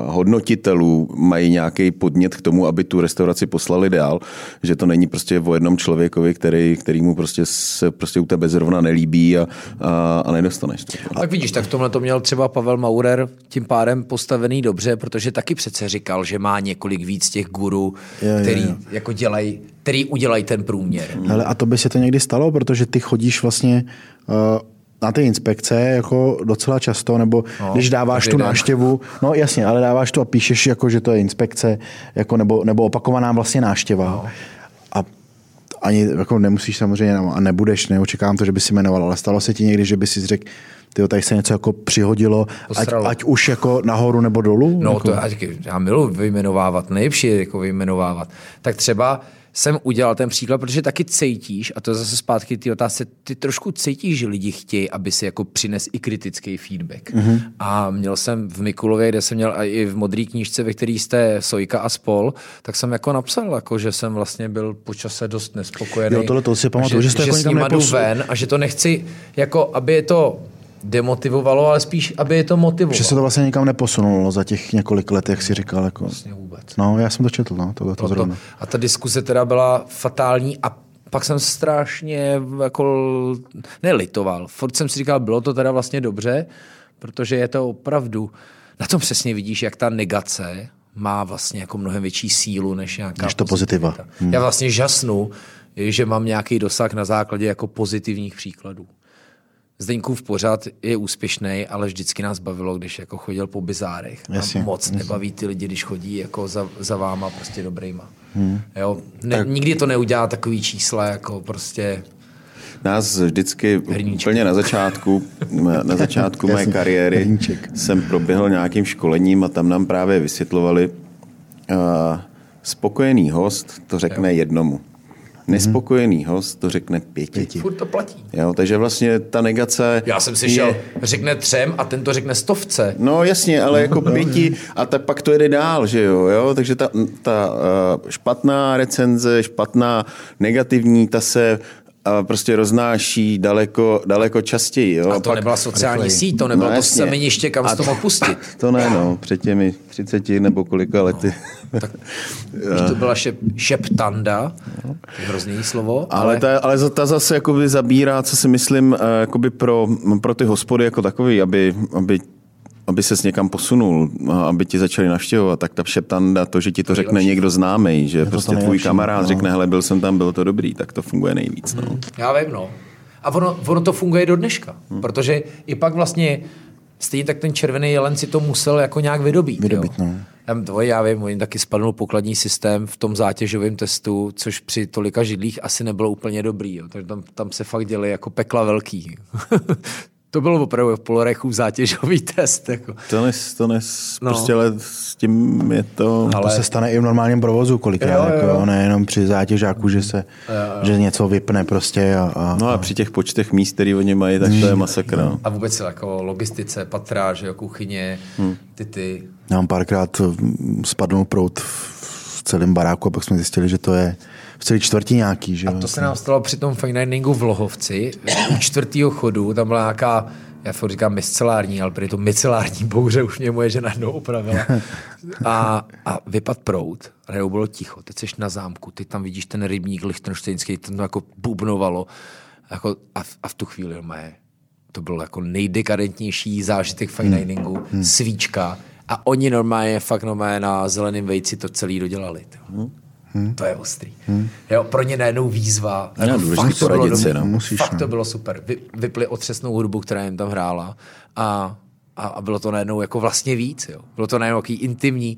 hodnotitelů mají nějaký podnět k tomu, aby tu restauraci poslali dál, že to není prostě o jednom člověkovi, který, který mu prostě se prostě u tebe zrovna nelíbí a, a, a nedostaneš to. Tak vidíš, tak tomhle to měl třeba Pavel Maurer tím pádem postavený dobře, protože taky přece říkal, že má několik víc těch gurů, který jo. jako dělají který udělají ten průměr. Hele, a to by se to někdy stalo, protože ty chodíš vlastně uh, na ty inspekce jako docela často, nebo no, když dáváš tu den. návštěvu, no jasně, ale dáváš to a píšeš, jako, že to je inspekce, jako, nebo, nebo opakovaná vlastně návštěva. No. A ani jako nemusíš samozřejmě, a nebudeš, neočekávám to, že by si jmenoval, ale stalo se ti někdy, že by si řekl, tyjo, tady se něco jako přihodilo, ať, ať, už jako nahoru nebo dolů? No jako... to já, já miluji vyjmenovávat, nejlepší je jako vyjmenovávat. Tak třeba jsem udělal ten příklad, protože taky cítíš, a to zase zpátky ty otázce, ty trošku cítíš, že lidi chtějí, aby si jako přines i kritický feedback. Mm-hmm. A měl jsem v Mikulově, kde jsem měl i v modré knížce, ve které jste Sojka a spol, tak jsem jako napsal, jako, že jsem vlastně byl počase dost nespokojený. Jo, tohle to si pamatuju, že, že, jste že jako jdu ven a že to nechci, jako aby je to demotivovalo, ale spíš, aby je to motivovalo. Že se to vlastně nikam neposunulo za těch několik let, jak si říkal. Jako... Vlastně vůbec. No, já jsem to četl, no, tohle to zrovna. A ta diskuse teda byla fatální a pak jsem strašně jako nelitoval. Furt jsem si říkal, bylo to teda vlastně dobře, protože je to opravdu, na tom přesně vidíš, jak ta negace má vlastně jako mnohem větší sílu než nějaká než to pozitiva. Hmm. Já vlastně žasnu, že mám nějaký dosah na základě jako pozitivních příkladů. Zdeňkův pořad je úspěšný, ale vždycky nás bavilo, když jako chodil po bizárech. Jasně, moc jasně. nebaví ty lidi, když chodí jako za, za váma prostě dobrýma. Hmm. Jo? Ne, tak. Nikdy to neudělá takový čísla, jako prostě nás vždycky Hrníček. úplně na začátku, na začátku mé kariéry Hrníček. jsem proběhl nějakým školením a tam nám právě vysvětlovali, uh, spokojený host to řekne jo. jednomu. Nespokojený host to řekne pěti. pěti. Furt to platí. Jo, takže vlastně ta negace... Já jsem si je... šel, řekne třem a ten to řekne stovce. No jasně, ale jako pěti a tak pak to jede dál, že jo, jo? takže ta, ta uh, špatná recenze, špatná negativní, ta se a prostě roznáší daleko, daleko častěji. Jo? A to Pak, nebyla sociální rychleji. síť, to nebylo no, to semeniště, kam a to mohl pustit. To ne, no, před těmi 30 nebo kolika lety. No, tak, to byla šep, šeptanda, no. hrozný slovo. Ale, ale, ta, ale ta zase jakoby zabírá, co si myslím, eh, jakoby pro, pro ty hospody jako takový, aby, aby aby se někam posunul, aby ti začali navštěvovat, tak ta šeptanda, to, že ti to řekne někdo známý, že prostě tvůj kamarád no. řekne, hele, byl jsem tam, bylo to dobrý, tak to funguje nejvíc. No. Hmm, já vím, no. A ono, ono to funguje do dneška, hmm. protože i pak vlastně stejně tak ten červený jelen si to musel jako nějak vydobít. Vydobít, jo. no. Já, to, já vím, oni taky spadnul pokladní systém v tom zátěžovém testu, což při tolika židlích asi nebylo úplně dobrý. Jo. Takže tam, tam se fakt děli jako pekla velký. To bylo opravdu v polorechu zátěžový test. Jako. To nes, to nes, no. prostě ale s tím je to... Ale... To se stane i v normálním provozu kolikrát, jo, jo. Jako, nejenom při zátěžáku, že se, jo, jo. že něco vypne prostě. A, a, no a při těch počtech míst, který oni mají, tak to je masakra. No. A vůbec jako logistice, patra, že jo, kuchyně, hmm. ty ty. Já mám párkrát spadnul prout v celém baráku a pak jsme zjistili, že to je v celé čtvrtí nějaký. Že? A to se nám stalo při tom fine diningu v Lohovci. U čtvrtého chodu tam byla nějaká já furt říkám miscelární, ale prý to micelární bouře už mě moje žena jednou opravila. A, a vypad prout, a bylo ticho, teď jsi na zámku, ty tam vidíš ten rybník lichtenštejnský, ten to jako bubnovalo. Jako, a, a, v tu chvíli moje, to byl jako nejdekadentnější zážitek fine hmm. diningu, hmm. svíčka. A oni normálně, fakt normálně na zeleném vejci to celý dodělali. Hmm. Hmm. To je ostrý. Hmm. Jo, pro ně najednou výzva. No, fakt to bylo si, no. Musíš, fakt to no. bylo super. Vy, vypli otřesnou hudbu, která jim tam hrála a, a, a bylo to najednou jako vlastně víc. Jo. Bylo to najednou jaký intimní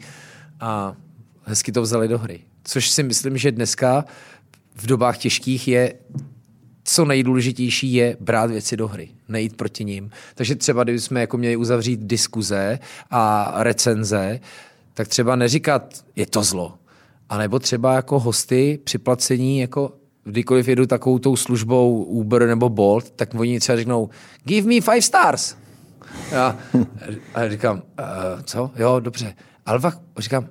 a hezky to vzali do hry. Což si myslím, že dneska v dobách těžkých je co nejdůležitější je brát věci do hry, nejít proti ním. Takže třeba, kdybychom jako měli uzavřít diskuze a recenze, tak třeba neříkat, je to zlo. A nebo třeba jako hosty při placení, jako kdykoliv jedu takovou tou službou Uber nebo Bolt, tak oni třeba řeknou, give me five stars. Já, a já říkám, uh, co? Jo, dobře. Ale pak říkám,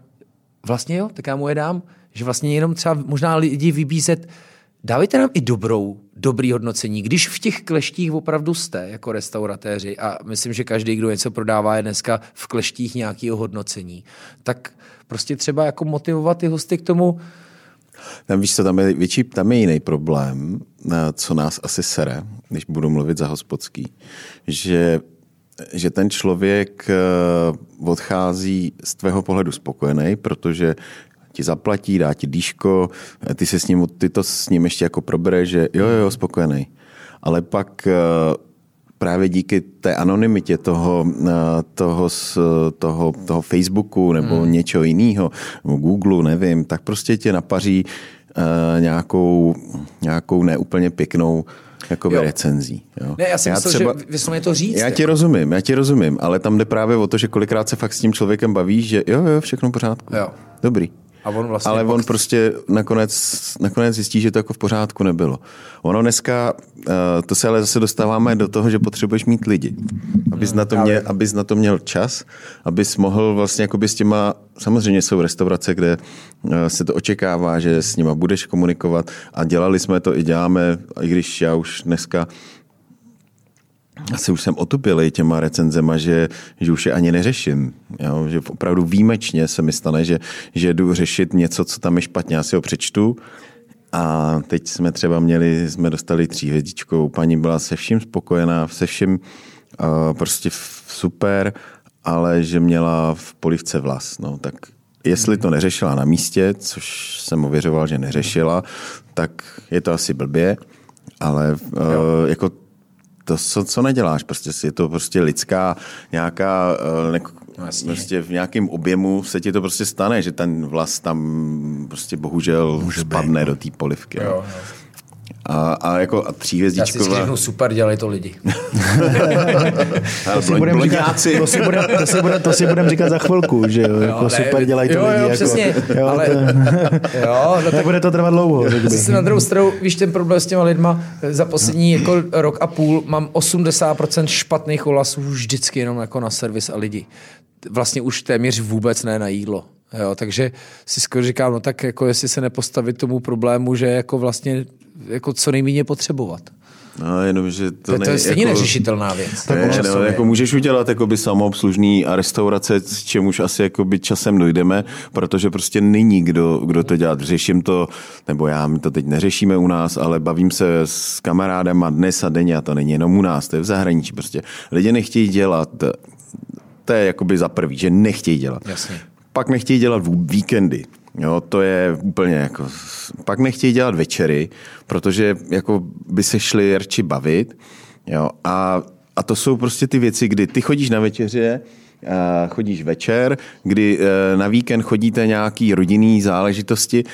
vlastně jo, tak já mu je dám, že vlastně jenom třeba možná lidi vybízet, dávejte nám i dobrou, dobrý hodnocení, když v těch kleštích opravdu jste jako restauratéři a myslím, že každý, kdo něco prodává, je dneska v kleštích nějakého hodnocení, tak prostě třeba jako motivovat ty hosty k tomu, tam víš co, tam je, větší, tam je jiný problém, co nás asi sere, když budu mluvit za hospodský, že že ten člověk eh, odchází z tvého pohledu spokojený, protože ti zaplatí, dá ti dýško, ty se s ním, ty to s ním ještě jako probere, že jo, jo, spokojený. Ale pak eh, právě díky té anonymitě toho, eh, toho, toho, toho Facebooku nebo hmm. něčeho jiného, nebo Google, nevím, tak prostě tě napaří nějakou, nějakou neúplně pěknou jako recenzí. Jo. Ne, já si já myslel, třeba, že vysloveně to říct. Já ti rozumím, já ti rozumím, ale tam jde právě o to, že kolikrát se fakt s tím člověkem baví, že jo, jo, všechno v pořádku. Jo. Dobrý. A on vlastně Ale on prostě nakonec, nakonec zjistí, že to jako v pořádku nebylo. Ono dneska, uh, to se ale zase dostáváme do toho, že potřebuješ mít lidi. Abys, hmm, na, to měl, abys na to měl čas, abys mohl vlastně jako s těma, samozřejmě jsou restaurace, kde uh, se to očekává, že s nima budeš komunikovat a dělali jsme to i děláme, i když já už dneska asi už jsem otupilý těma recenzema, že, že už je ani neřeším. Jo? Že opravdu výjimečně se mi stane, že, že jdu řešit něco, co tam je špatně. Já si ho přečtu a teď jsme třeba měli, jsme dostali hvězdičkou, paní byla se vším spokojená, se vším uh, prostě super, ale že měla v polivce vlas. No, tak jestli to neřešila na místě, což jsem ověřoval, že neřešila, tak je to asi blbě, ale uh, jako to, co, co neděláš, prostě je to prostě lidská nějaká, eh, ne, no, prostě v nějakém objemu se ti to prostě stane, že ten vlas tam prostě bohužel Může spadne být, no. do té polivky. Jo, jo. A, a jako a tříhvězdičková... Já si super, dělají to lidi. to, si budeme říkat, to, si budem, to, si budem, to si budem říkat za chvilku, že jo, jako ne, super, dělají to jo, lidi. Jo, jako, přesně, jo, ale, to, jo, no tak, bude to trvat dlouho. Zase na druhou stranu, víš, ten problém s těma lidma, za poslední jako rok a půl mám 80% špatných ohlasů vždycky jenom jako na servis a lidi. Vlastně už téměř vůbec ne na jídlo. Jo, takže si skoro říkám, no tak jako jestli se nepostavit tomu problému, že jako vlastně jako co nejméně potřebovat. No, jenom, že to, to, to je stejně jako, neřešitelná věc. Ne, ne, no, jako můžeš udělat jakoby samoobslužný a restaurace, s čemuž asi jakoby časem dojdeme, protože prostě není kdo, kdo to dělat. Řeším to, nebo já, my to teď neřešíme u nás, ale bavím se s kamarádem a dnes a denně a to není jenom u nás, to je v zahraničí prostě. Lidé nechtějí dělat, to je jakoby za prvý, že nechtějí dělat. Jasně. Pak nechtějí dělat víkendy. Jo, to je úplně jako... Pak nechtějí dělat večery, protože jako by se šli radši bavit. Jo, a, a to jsou prostě ty věci, kdy ty chodíš na večeře, chodíš večer, kdy e, na víkend chodíte nějaký rodinný záležitosti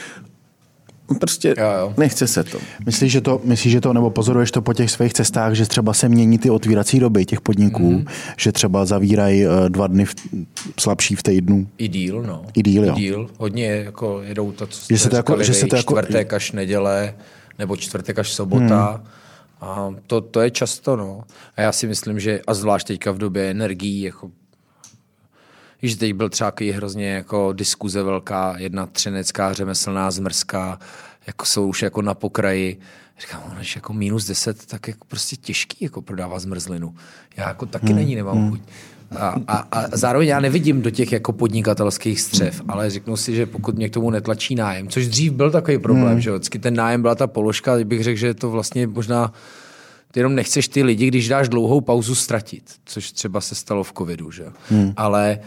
Prostě jo, jo. nechce se to. Myslíš, že to, myslíš, že to, nebo pozoruješ to po těch svých cestách, že třeba se mění ty otvírací doby těch podniků, mm. že třeba zavírají uh, dva dny v, slabší v týdnu? I díl, no. I díl, jo. I díl. Hodně jako jedou to, co že se to jako, že se to jako... čtvrtek až neděle, nebo čtvrtek až sobota. Hmm. A to, to je často, no. A já si myslím, že, a zvlášť teďka v době energií, jako Víš, teď byl třeba hrozně jako diskuze velká, jedna třenecká, řemeslná, zmrzká, jako jsou už jako na pokraji. Říkám, ono, že jako minus 10, tak jako prostě těžký jako prodává zmrzlinu. Já jako taky hmm. není nemám hmm. chuť. A, a, a zároveň já nevidím do těch jako podnikatelských střev, hmm. ale řeknu si, že pokud mě k tomu netlačí nájem, což dřív byl takový problém, hmm. že vždycky ten nájem byla ta položka, bych řekl, že to vlastně možná ty jenom nechceš ty lidi, když dáš dlouhou pauzu, ztratit, což třeba se stalo v covidu, že? Hmm. Ale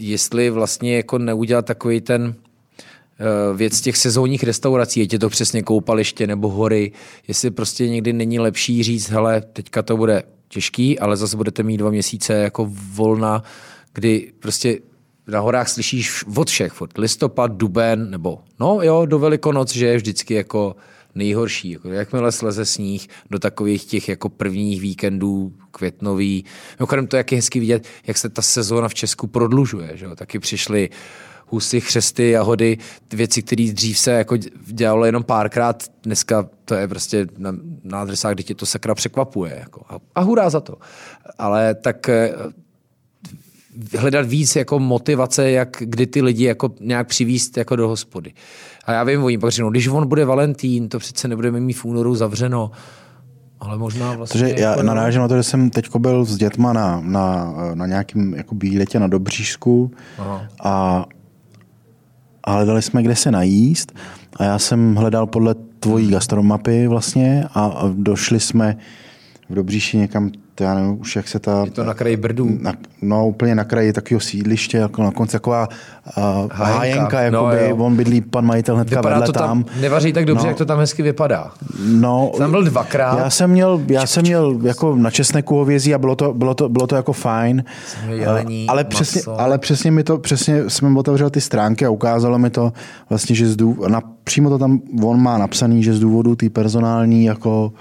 jestli vlastně jako neudělat takový ten eh, věc těch sezónních restaurací, je to přesně koupaliště nebo hory, jestli prostě někdy není lepší říct, hele, teďka to bude těžký, ale zase budete mít dva měsíce jako volna, kdy prostě na horách slyšíš od všech, od listopad, duben, nebo no jo, do Velikonoc, že je vždycky jako nejhorší. Jako jakmile sleze sníh do takových těch jako prvních víkendů květnový. Mimochodem to, jak je hezky vidět, jak se ta sezóna v Česku prodlužuje. Že jo? Taky přišly husy, chřesty, jahody, věci, které dřív se jako dělalo jenom párkrát, dneska to je prostě na, na adresách, kde tě to sakra překvapuje. Jako. A, a hurá za to. Ale tak eh, hledat víc jako motivace, jak kdy ty lidi jako nějak přivíst jako do hospody. A já vím, oni pak řeknou, když on bude Valentín, to přece nebudeme mít v únoru zavřeno. Ale možná vlastně... Protože já jako, narážím na to, že jsem teď byl s dětma na, na, na nějakým jako výletě na Dobřížsku Aha. a, a hledali jsme, kde se najíst a já jsem hledal podle tvojí gastromapy vlastně a, a došli jsme v Dobříši někam, to já nevím už, jak se ta... Je to na kraji Brdů. Na, no úplně na kraji takového sídliště, jako na konci taková uh, Hájenka. hájenka, jakoby, No, on bydlí pan majitel hnedka Vypadá vedle to tam, tam. nevaří tak dobře, No. jak to tam hezky vypadá. No, Tam byl dvakrát. Já jsem měl, já jsem měl jako na česneku hovězí a bylo to, bylo to, bylo to jako fajn. jelení, ale, přesně, maso. ale přesně mi to, přesně jsem otevřel ty stránky a ukázalo mi to vlastně, že z důvodu, na, přímo to tam on má napsaný, že z důvodu té personální jako,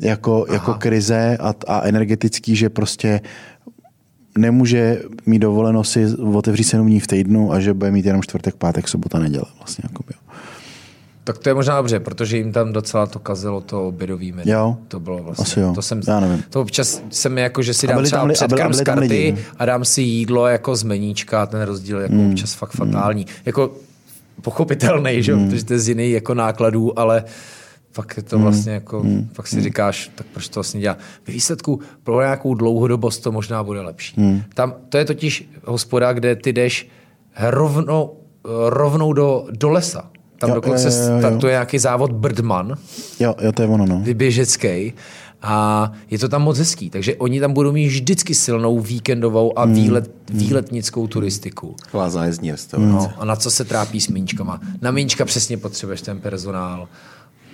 jako, jako krize a, a energetický, že prostě nemůže mít dovoleno si otevřít dní v týdnu a že bude mít jenom čtvrtek, pátek, sobota, neděle. Vlastně, jakoby. Tak to je možná dobře, protože jim tam docela to kazilo to obědový menu. Jo. To bylo vlastně. Asi jo. To jsem, Já nevím. To občas jsem jako, že si dám třeba li- předkrm byli z karty lidi. a dám si jídlo jako z meníčka a ten rozdíl je jako Hmm. občas fakt fatální. Jako pochopitelný, že? jo, protože to je z jiných jako nákladů, ale fakt je to Hmm. vlastně jako, fakt si říkáš, tak proč to vlastně dělá. Ve výsledku pro nějakou dlouhodobost to možná bude lepší. Hmm. Tam, to je totiž hospoda, kde ty jdeš rovnou, rovnou do, do lesa. Tam Jo, dokonce jo, jo, jo. startuje nějaký závod Birdman, Jo, jo, to je ono, no. běžecký. A je to tam moc hezký, takže oni tam budou mít vždycky silnou víkendovou Hmm. a výlet, výletnickou turistiku. Taková zájezdní restaurace. No, a na co se trápí s míčkama? Na míčka přesně potřebuješ ten personál.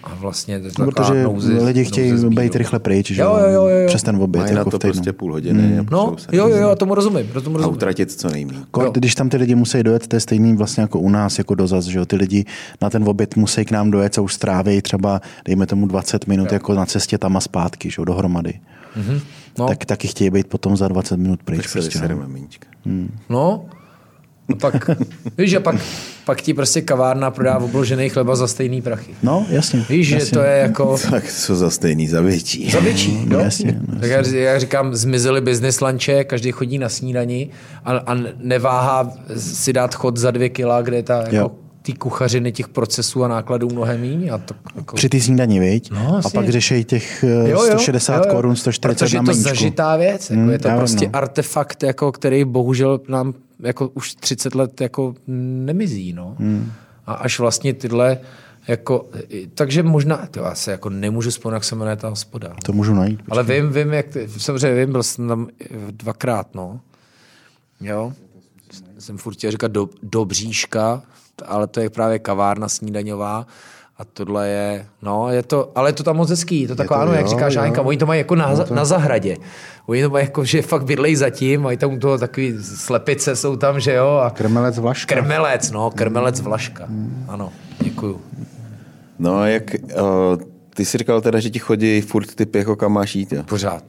A vlastně to je No, protože nouze, lidi chtějí nouze s být rychle pryč, že Jo, jo, jo, jo. přes ten oběd, Mají na jako to v týdnu. prostě půl hodiny. No, potřebují se jo, jo, jo, tomu rozumím, tomu A rozumím. utratit co nejméně. Ko- Jo. Když tam ty lidi musí dojet, to je stejný vlastně jako u nás, jako dozaz, že jo? Ty lidi na ten oběd musí k nám dojet a už stráví třeba, dejme tomu 20 minut jako na cestě tam a zpátky, že jo, dohromady. Mm-hmm. No. Tak, taky chtějí být potom za 20 minut pryč. Tak se Prostě, no. míčka. No, a pak, víš, a pak, pak ti prostě kavárna prodá obložený chleba za stejný prachy. no, jasně. Víš, jasně. že to je jako Tak jsou za stejný, za větší. za větší. No, jo? jasně, no, tak já, já říkám, zmizely business lunche, každý chodí na snídani a, a neváhá si dát chod za dvě kila, kde je ta Jo. jako, ty kuchařiny těch procesů a nákladů mnohem míň. A to, jako, Při té snídani, viď? No, a jasně. pak řešejí těch eh, 160 korun, 140 Protože na je to zažitá věc. Jako Hmm, je to vím, prostě no. artefakt, jako, který bohužel nám jako už 30 let jako nemizí. No. Hmm. A až vlastně tyhle jako, takže možná, to já se jako nemůžu vzpomenout, jak se jmenuje ta hospoda. To můžu najít. Ale vím, vím, jak, samozřejmě vím, byl jsem tam dvakrát, no. Jo. Jsem furt chtěl říkat do, Dobříška, ale to je právě kavárna snídaňová. A tohle je, no, je to, ale je to tam moc hezký, je to taková, to, ano, jak jo, říká jo. Žánka, oni to mají jako na, na zahradě. Oni to mají jako, že fakt bydlejí zatím, mají tam u toho takový slepice jsou tam, že jo, a Krmelec Vlaška. krmelec, no, krmelec Vlaška. Ano, děkuju. No a jak, uh, ty jsi říkal teda, že ti chodí furt typy, jako kam máš jít, jo? Pořád.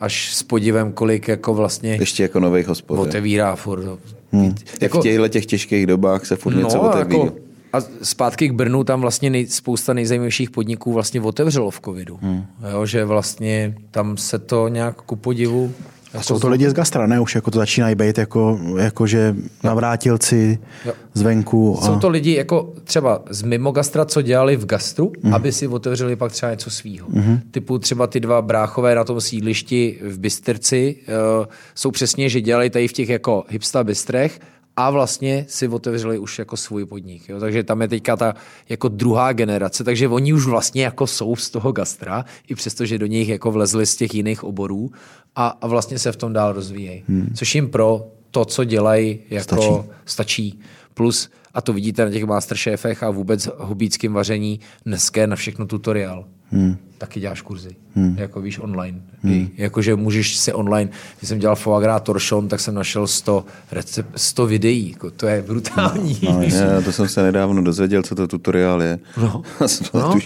Až s podívem, kolik jako vlastně Ještě jako nových hospod. otevírá furt. Hmm. Jak Jako- v těchto těch těžkých dobách se furt něco oteví. jako, a zpátky k Brnu, tam vlastně nej, spousta nejzajímavějších podniků vlastně otevřelo v covidu. Hmm. Jo, že vlastně tam se to nějak ku podivu A jsou to lidi z gastra, ne? Už jako to začínají být jako, jako že navrátilci Jo. zvenku. A... Jsou to lidi jako třeba z mimo gastra, co dělali v gastru, mm. aby si otevřeli pak třeba něco svýho. Mm. Typu třeba ty dva bráchové na tom sídlišti v Bystrci uh, jsou přesně, že dělali tady v těch jako hipsta bistrech a vlastně si otevřeli už jako svůj podnik. Jo? Takže tam je teďka ta jako druhá generace, takže oni už vlastně jako jsou z toho gastra, i přesto, že do nich jako vlezli z těch jiných oborů a, a vlastně se v tom dál rozvíjejí. Hmm. Což jim pro to, co dělají, jako Stačí. stačí. Plus, a to vidíte na těch masterchefech a vůbec hubíckým vaření, dneska je na všechno tutoriál. Hmm. Taky děláš kurzy, hmm. jako víš, online. Hmm. Jakože můžeš si online, když jsem dělal foie gras torchon, tak jsem našel 100, recept, 100 videí, jako to je brutální. No, ne, to jsem se nedávno dozvěděl, co to tutoriál je. No. no.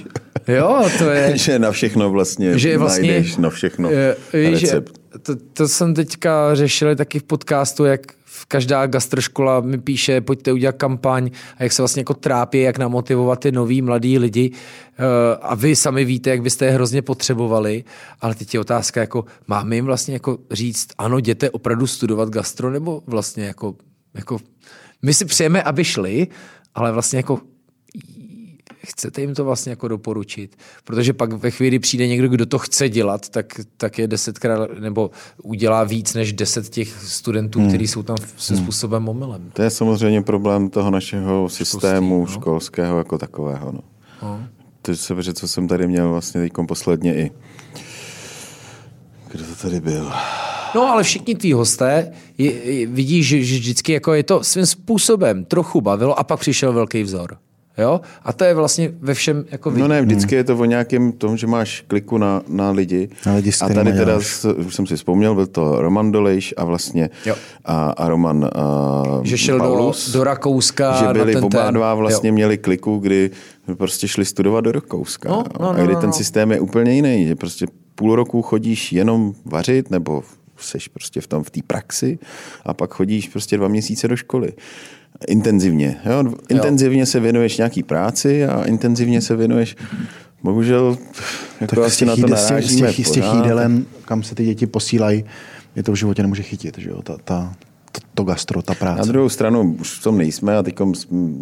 jo, to je... že na všechno vlastně, že vlastně najdeš na všechno je, recept. Že, to, to jsem teďka řešil taky v podcastu, jak každá gastroškola mi píše, pojďte udělat kampaň a jak se vlastně jako trápí, jak namotivovat ty nový mladý lidi. Eh, a vy sami víte, jak byste je hrozně potřebovali, ale teď je otázka, jako máme jim vlastně jako říct, ano, jděte opravdu studovat gastro, nebo vlastně jako, jako my si přejeme, aby šli, ale vlastně jako chcete jim to vlastně jako doporučit, protože pak ve chvíli přijde někdo, kdo to chce dělat, tak, tak je desetkrát, nebo udělá víc než deset těch studentů, hmm. kteří jsou tam se hmm. způsobem omylem. To je samozřejmě problém toho našeho systému Školství, no? školského jako takového. No. No. To se, co jsem tady měl vlastně teď posledně i. Kdo to tady byl? No ale všichni tví hosté je, je, vidí, že, že vždycky jako je to svým způsobem trochu bavilo a pak přišel velký vzor. Jo? A to je vlastně ve všem jako No ne, vždycky je to o nějakém tom, že máš kliku na, na lidi. Na lidi a tady teda, už jsem si vzpomněl, byl to Roman Dolejš a vlastně jo. a, a Roman a Že šel Paulus, do, do Rakouska. Že byli oba ten, dva vlastně jo. měli kliku, kdy prostě šli studovat do Rakouska. No, no, no, a kdy no, no. ten systém je úplně jiný, že prostě půl roku chodíš jenom vařit nebo seš prostě v tom v té praxi a pak chodíš prostě dva měsíce do školy intenzivně. Jo? Intenzivně jo. se věnuješ nějaký práci a intenzivně se věnuješ Bohužel, jako tak asi na to narážíme. Z těch, z těch jídelen, kam se ty děti posílají, je to v životě nemůže chytit. Že jo? Ta, ta, to, to gastro, ta práce. Na druhou stranu už v tom nejsme a teď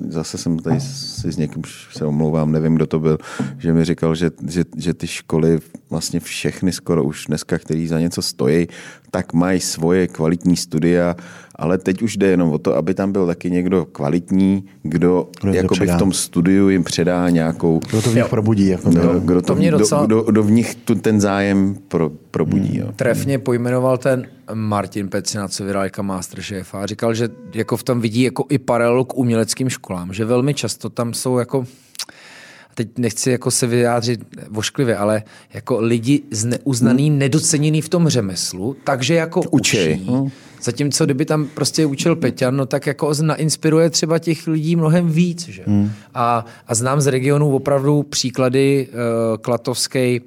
zase jsem tady si s někým se omlouvám, nevím, kdo to byl, že mi říkal, že, že, že ty školy vlastně všechny skoro už dneska, který za něco stojí, tak mají svoje kvalitní studia, ale teď už jde jenom o to, aby tam byl taky někdo kvalitní, kdo, kdo jakoby v tom studiu jim předá nějakou... Kdo to v nich probudí. Jako kdo, kdo, to, to mě docela... kdo, kdo, kdo v nich tu, ten zájem pro, probudí. Hmm. Jo. Trefně pojmenoval ten Martin Pecina, co vydal jako Masterchef a říkal, že jako v tom vidí jako i paralelu k uměleckým školám, že velmi často tam jsou jako teď nechci jako se vyjádřit vošklivě, ale jako lidi zneuznaný, hmm. nedoceněný v tom řemeslu, takže jako učí. Hmm. Zatímco kdyby tam prostě učil Peťan, no tak jako nainspiruje třeba těch lidí mnohem víc. Že? Hmm. A, a znám z regionu opravdu příklady uh, klatovský uh,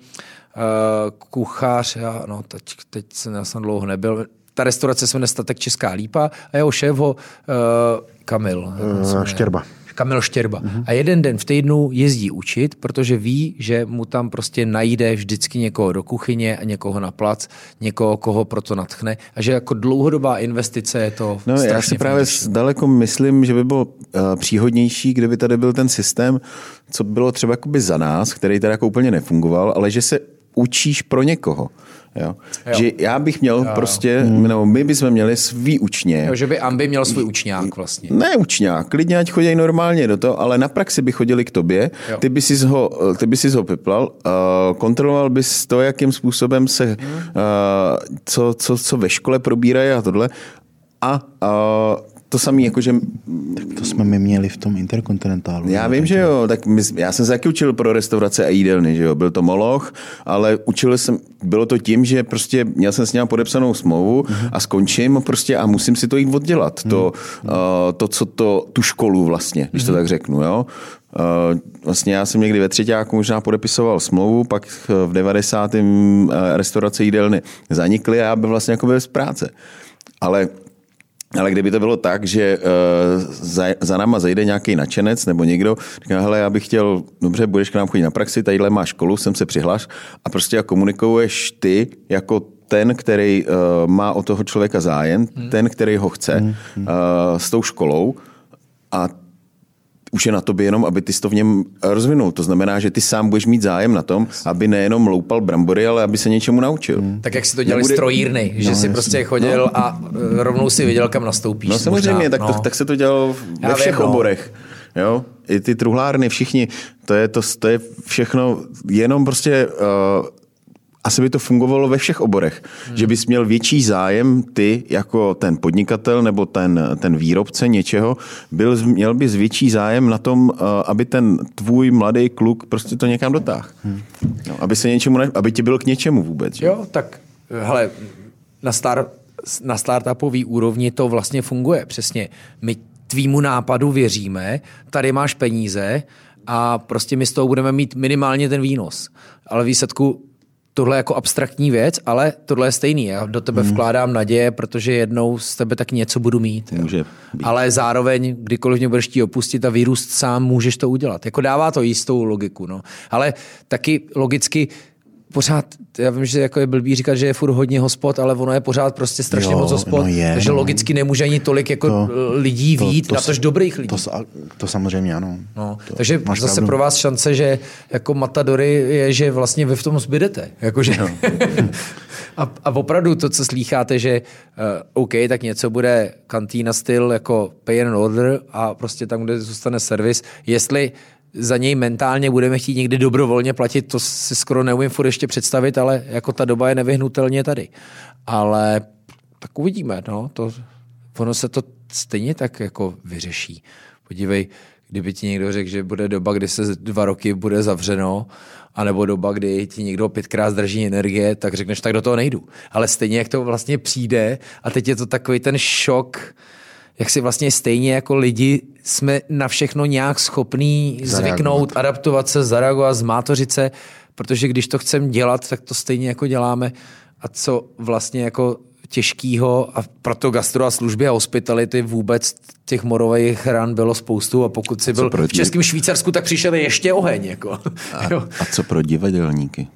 kuchař, já, no teď, teď jsem já jsem dlouho nebyl, ta restaurace se jmenuje Statek Česká lípa a jeho šéf ho uh, Kamil. Uh, Štěrba. Kamil Štěrba. Uh-huh. A jeden den v týdnu jezdí učit, protože ví, že mu tam prostě najde vždycky někoho do kuchyně a někoho na plac, někoho, koho proto natchne a že jako dlouhodobá investice je to No já si právě finanční. daleko myslím, že by bylo uh, příhodnější, kdyby tady byl ten systém, co bylo třeba jakoby za nás, který tady jako úplně nefungoval, ale že se učíš pro někoho. Jo. Jo. Že já bych měl jo. prostě, hmm. nebo my bychom měli svý učně. Jo, že by Ambi měl svůj učňák vlastně. Ne učňák, klidně ať chodí normálně do toho, ale na praxi by chodili k tobě, jo. ty by si ho, ty by si ho piplal, uh, kontroloval bys to, jakým způsobem se, hmm. uh, co, co, co ve škole probírají a tohle. A uh, to samé, jakože... Tak to jsme my měli v tom interkontinentálu. Já vím, že jo, tak my, já jsem se taky učil pro restaurace a jídelny, že jo, byl to Moloch, ale učil jsem, bylo to tím, že prostě měl jsem s ním podepsanou smlouvu uh-huh. a skončím prostě a musím si to jít oddělat, uh-huh. to, uh, to, co to, tu školu vlastně, když uh-huh. to tak řeknu, jo. Uh, vlastně já jsem někdy ve třetíku možná podepisoval smlouvu, pak v 90. restaurace jídelny zanikly a já byl vlastně jako bez práce. Ale ale kdyby to bylo tak, že uh, za, za náma zajde nějaký nadšenec nebo někdo, říká, hele, já bych chtěl, dobře, budeš k nám chodit na praxi, tadyhle máš školu, sem se přihlaš a prostě komunikuješ ty jako ten, který uh, má o toho člověka zájem, hmm. ten, který ho chce hmm. uh, s tou školou a už je na tobě jenom, aby ty to v něm rozvinul. To znamená, že ty sám budeš mít zájem na tom, aby nejenom loupal brambory, ale aby se něčemu naučil. Hmm. Tak jak si to dělali Nebude... strojírny, že no, si prostě chodil no. a e, rovnou si věděl, kam nastoupíš. No samozřejmě, možná, tak, no. to, tak se to dělalo ve Já všech vím, no. oborech. Jo? I ty truhlárny, všichni, to je, to, to je všechno jenom prostě uh, asi by to fungovalo ve všech oborech. Hmm. Že bys měl větší zájem ty jako ten podnikatel nebo ten, ten výrobce něčeho, byl, měl bys větší zájem na tom, eh, aby ten tvůj mladý kluk prostě to někam dotáhl. Hmm. No, aby se něčemu, ne, aby ti byl k něčemu vůbec. Že? Jo, tak hele, na, star, na startupový úrovni to vlastně funguje. Přesně. My tvýmu nápadu věříme, tady máš peníze a prostě my z toho budeme mít minimálně ten výnos. Ale výsledku tohle je jako abstraktní věc, ale tohle je stejný. Já do tebe hmm. vkládám naděje, protože jednou z tebe tak něco budu mít. Může být. Ale zároveň, kdykoliv mě budeš chtít opustit a vyrůst sám, můžeš to udělat. Jako dává to jistou logiku. No. Ale taky logicky pořád, já vím, že jako je blbý říkat, že je furt hodně hospod, ale ono je pořád prostě strašně jo, moc hospod, no je, takže no. logicky nemůže ani tolik jako to, lidí to, vít, to, to, dobrých lidí. To, to samozřejmě ano. No, to, takže zase pravdu. pro vás šance, že jako Matadory je, že vlastně vy v tom zbydete. Jakože, no. a, a opravdu to, co slýcháte, že uh, OK, tak něco bude kantýna styl jako pay and order a prostě tam, kde zůstane servis, jestli za něj mentálně budeme chtít někdy dobrovolně platit, to si skoro neumím furt ještě představit, ale jako ta doba je nevyhnutelně tady. Ale tak uvidíme, no, to, ono se to stejně tak jako vyřeší. Podívej, kdyby ti někdo řekl, že bude doba, kdy se dva roky bude zavřeno, anebo doba, kdy ti někdo pětkrát zdrží energie, tak řekneš, tak do toho nejdu. Ale stejně, jak to vlastně přijde, a teď je to takový ten šok, jak si vlastně stejně jako lidi jsme na všechno nějak schopní zareagovat. zvyknout, adaptovat se, zareagovat, zmátořit se, protože když to chceme dělat, tak to stejně jako děláme. A co vlastně jako těžkýho a proto gastro a služby a hospitality vůbec těch morových ran bylo spoustu a pokud si byl v Českém Švýcarsku, tak přišel ještě oheň. Jako. A, a co pro divadelníky?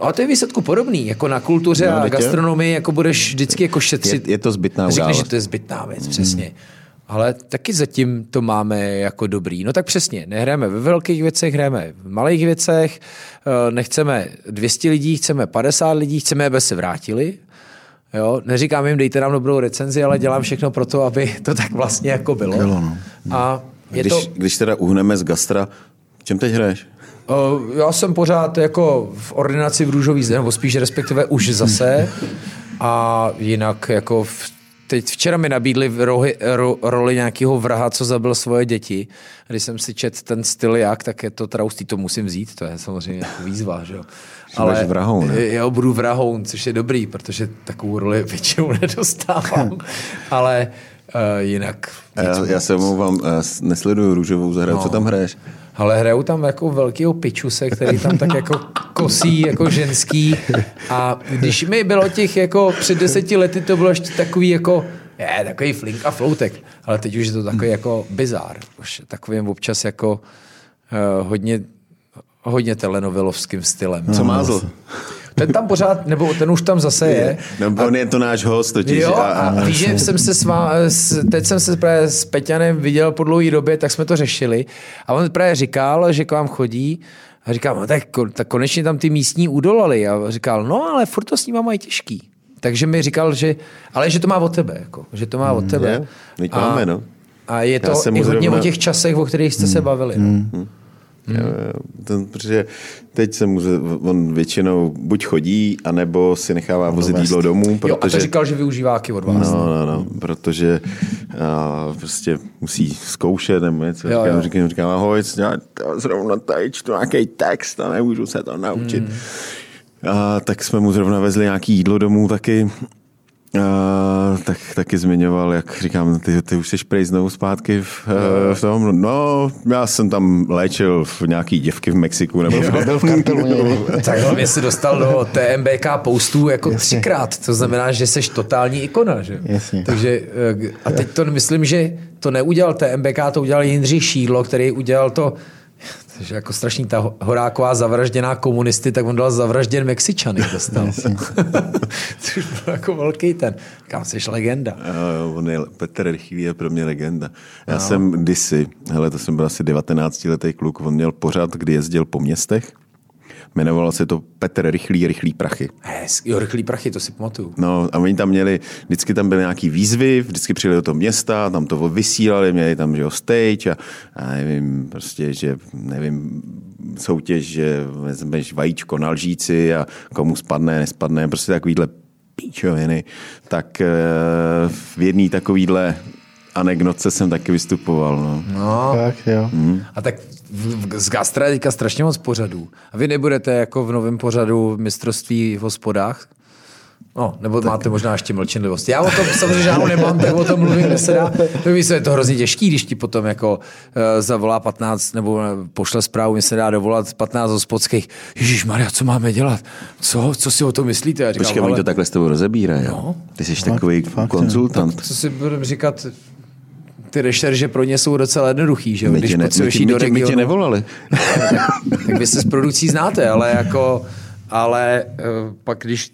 No a to je výsledku podobný, jako na kultuře no, a gastronomii, jako budeš vždycky jako šetřit. Je, je to zbytná Řekneš, že to je zbytná věc, mm. přesně. Ale taky zatím to máme jako dobrý. No tak přesně, nehrajeme ve velkých věcech, hrajeme v malých věcech, eh, nechceme 200 lidí, chceme 50 lidí, chceme, aby se vrátili. Jo? Neříkám jim, dejte nám dobrou recenzi, ale dělám všechno pro to, aby to tak vlastně jako bylo. bylo no. A je když, to... když teda uhneme z gastra, čem teď hraješ? Uh, já jsem pořád jako v ordinaci v růžový zde, nebo spíš respektive už zase. A jinak jako v Teď včera mi nabídli rohy, ro, roli nějakého vraha, co zabil svoje děti. Když jsem si čet ten styl jak, tak je to traustý, to musím vzít, to je samozřejmě jako výzva, že jo. Ale vrahoun, ne? já budu vrahoun, což je dobrý, protože takovou roli většinou nedostávám. Ale uh, jinak... Já, já se omlouvám, nesleduju růžovou zahradu, no. co tam hraješ? Ale hrajou tam jako velkýho pičuse, který tam tak jako kosí jako ženský a když mi bylo těch jako před deseti lety to bylo ještě takový jako je, takový flink a floutek, ale teď už je to takový jako bizár, už takovým občas jako uh, hodně hodně telenovelovským stylem. Co mázl? Ten tam pořád, nebo ten už tam zase je. No, on je to náš host totiž. Jo, a, a víš, že jsem se s má, teď jsem se právě s Peťanem viděl po dlouhé době, tak jsme to řešili. A on právě říkal, že k vám chodí a říkal, no, tak, tak konečně tam ty místní udolali. A říkal, no ale furt to s ním mají těžký. Takže mi říkal, že, ale že to má od tebe, jako, že to má od hmm, tebe. Je, my a, máme, no. A je to i hodně zrovna... o těch časech, o kterých jste hmm. se bavili. No. Hmm. Hmm. Ten, protože teď se mu, on většinou buď chodí, anebo si nechává vozit jídlo domů. Protože, jo, a to říkal, že využívá od vás. No, no, no, protože a, prostě musí zkoušet nebo něco. Jo, říkám, jo. říkám, říkám, ahoj, já zrovna tady čtu nějaký text a nemůžu se to naučit. Hmm. A, tak jsme mu zrovna vezli nějaký jídlo domů taky Uh, tak taky zmiňoval, jak říkám, ty, ty už jsi prej znovu zpátky v, uh, v tom. No, já jsem tam léčil v nějaký děvky v Mexiku. Nebo v, byl v kartelu. tak hlavně si dostal do TMBK postů jako Jasně. třikrát. To znamená, že jsi totální ikona. Že? Jasně. Takže, eh, a teď to myslím, že to neudělal TMBK, to udělal Jindřich Šídlo, který udělal to takže jako strašný ta Horáková zavražděná komunisty, tak on dal zavražděn Mexičany dostal. Což byl jako velký ten. Kam jsi legenda. Jo, on je, Petr Rychlý je pro mě legenda. Já no. jsem kdysi, hele, to jsem byl asi 19 letý kluk, on měl pořád, kdy jezdil po městech Jmenovalo se to Petr Rychlý, Rychlý prachy. Hezky, jo, Rychlý prachy, to si pamatuju. No a oni tam měli, vždycky tam byly nějaký výzvy, vždycky přijeli do toho města, tam to vysílali, měli tam, že jo, stage a, a nevím, prostě, že nevím, soutěž, že vezmeš vajíčko na lžíci a komu spadne, nespadne, prostě takovýhle píčoviny, tak eh, v jedné takovýhle anekdoce jsem taky vystupoval. No. No, Tak, jo. a tak v- v- z Gastra je teďka strašně moc pořadů. A vy nebudete jako v novém pořadu mistrovství v hospodách? No, nebo tak. máte možná ještě mlčenlivost. Já o tom samozřejmě žádnou nemám, tak o tom mluvím, kde se dá. To víš, je to hrozně těžký, když ti potom jako uh, zavolá 15 nebo eh, pošle zprávu, mi se dá dovolat 15 hospodských. Ježíš Maria, co máme dělat? Co, co si o tom myslíte? Já říkám, Počkej, oni "Ale to takhle s tebou rozebírají. No. Ty jsi takový fakt, konzultant. Co si budeme říkat, ty rešerže pro ně jsou docela jednoduchý, že jo? Když ne, my, tě, do tě, my tě regionu. nevolali. tak vy se s produkcí znáte, ale jako, ale eh, pak když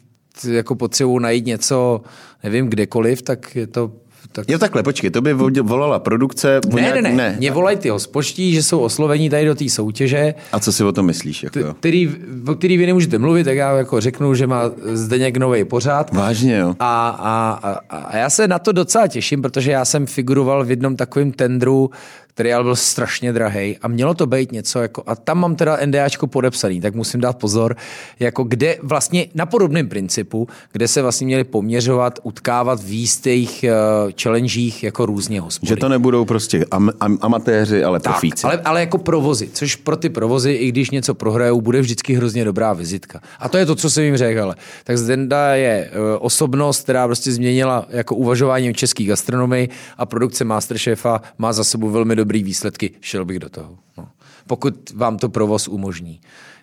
jako potřebuji najít něco, nevím, kdekoliv, tak je to tak... Jo takhle, počkej, to by vo- volala produkce. Ne, nějak- ne, ne, ne. Mě volají ty hospoští, že jsou oslovení tady do té soutěže, A co si o tom myslíš? Jako? t- který, o který vy nemůžete mluvit, tak já jako řeknu, že má Zdeněk nový pořád. Vážně, jo. A, a, a, a já se na to docela těším, protože já jsem figuroval v jednom takovém tendru, který ale byl strašně drahý a mělo to být něco jako, a tam mám teda NDAčko podepsaný, tak musím dát pozor, jako kde vlastně na podobném principu, kde se vlastně měli poměřovat, utkávat v jistých uh, challengech jako různě hospody. Že to nebudou prostě am, am, amatéři, ale Tak, profíci. ale, ale jako provozy, což pro ty provozy, i když něco prohrajou, bude vždycky hrozně dobrá vizitka. A to je to, co jsem jim řekl. Ale. Tak Zdenda je e, osobnost, která prostě změnila jako uvažování o české gastronomii a produkce Masterchefa má za sebou velmi dobrý výsledky. Šel bych do toho. No. Pokud vám to provoz umožní.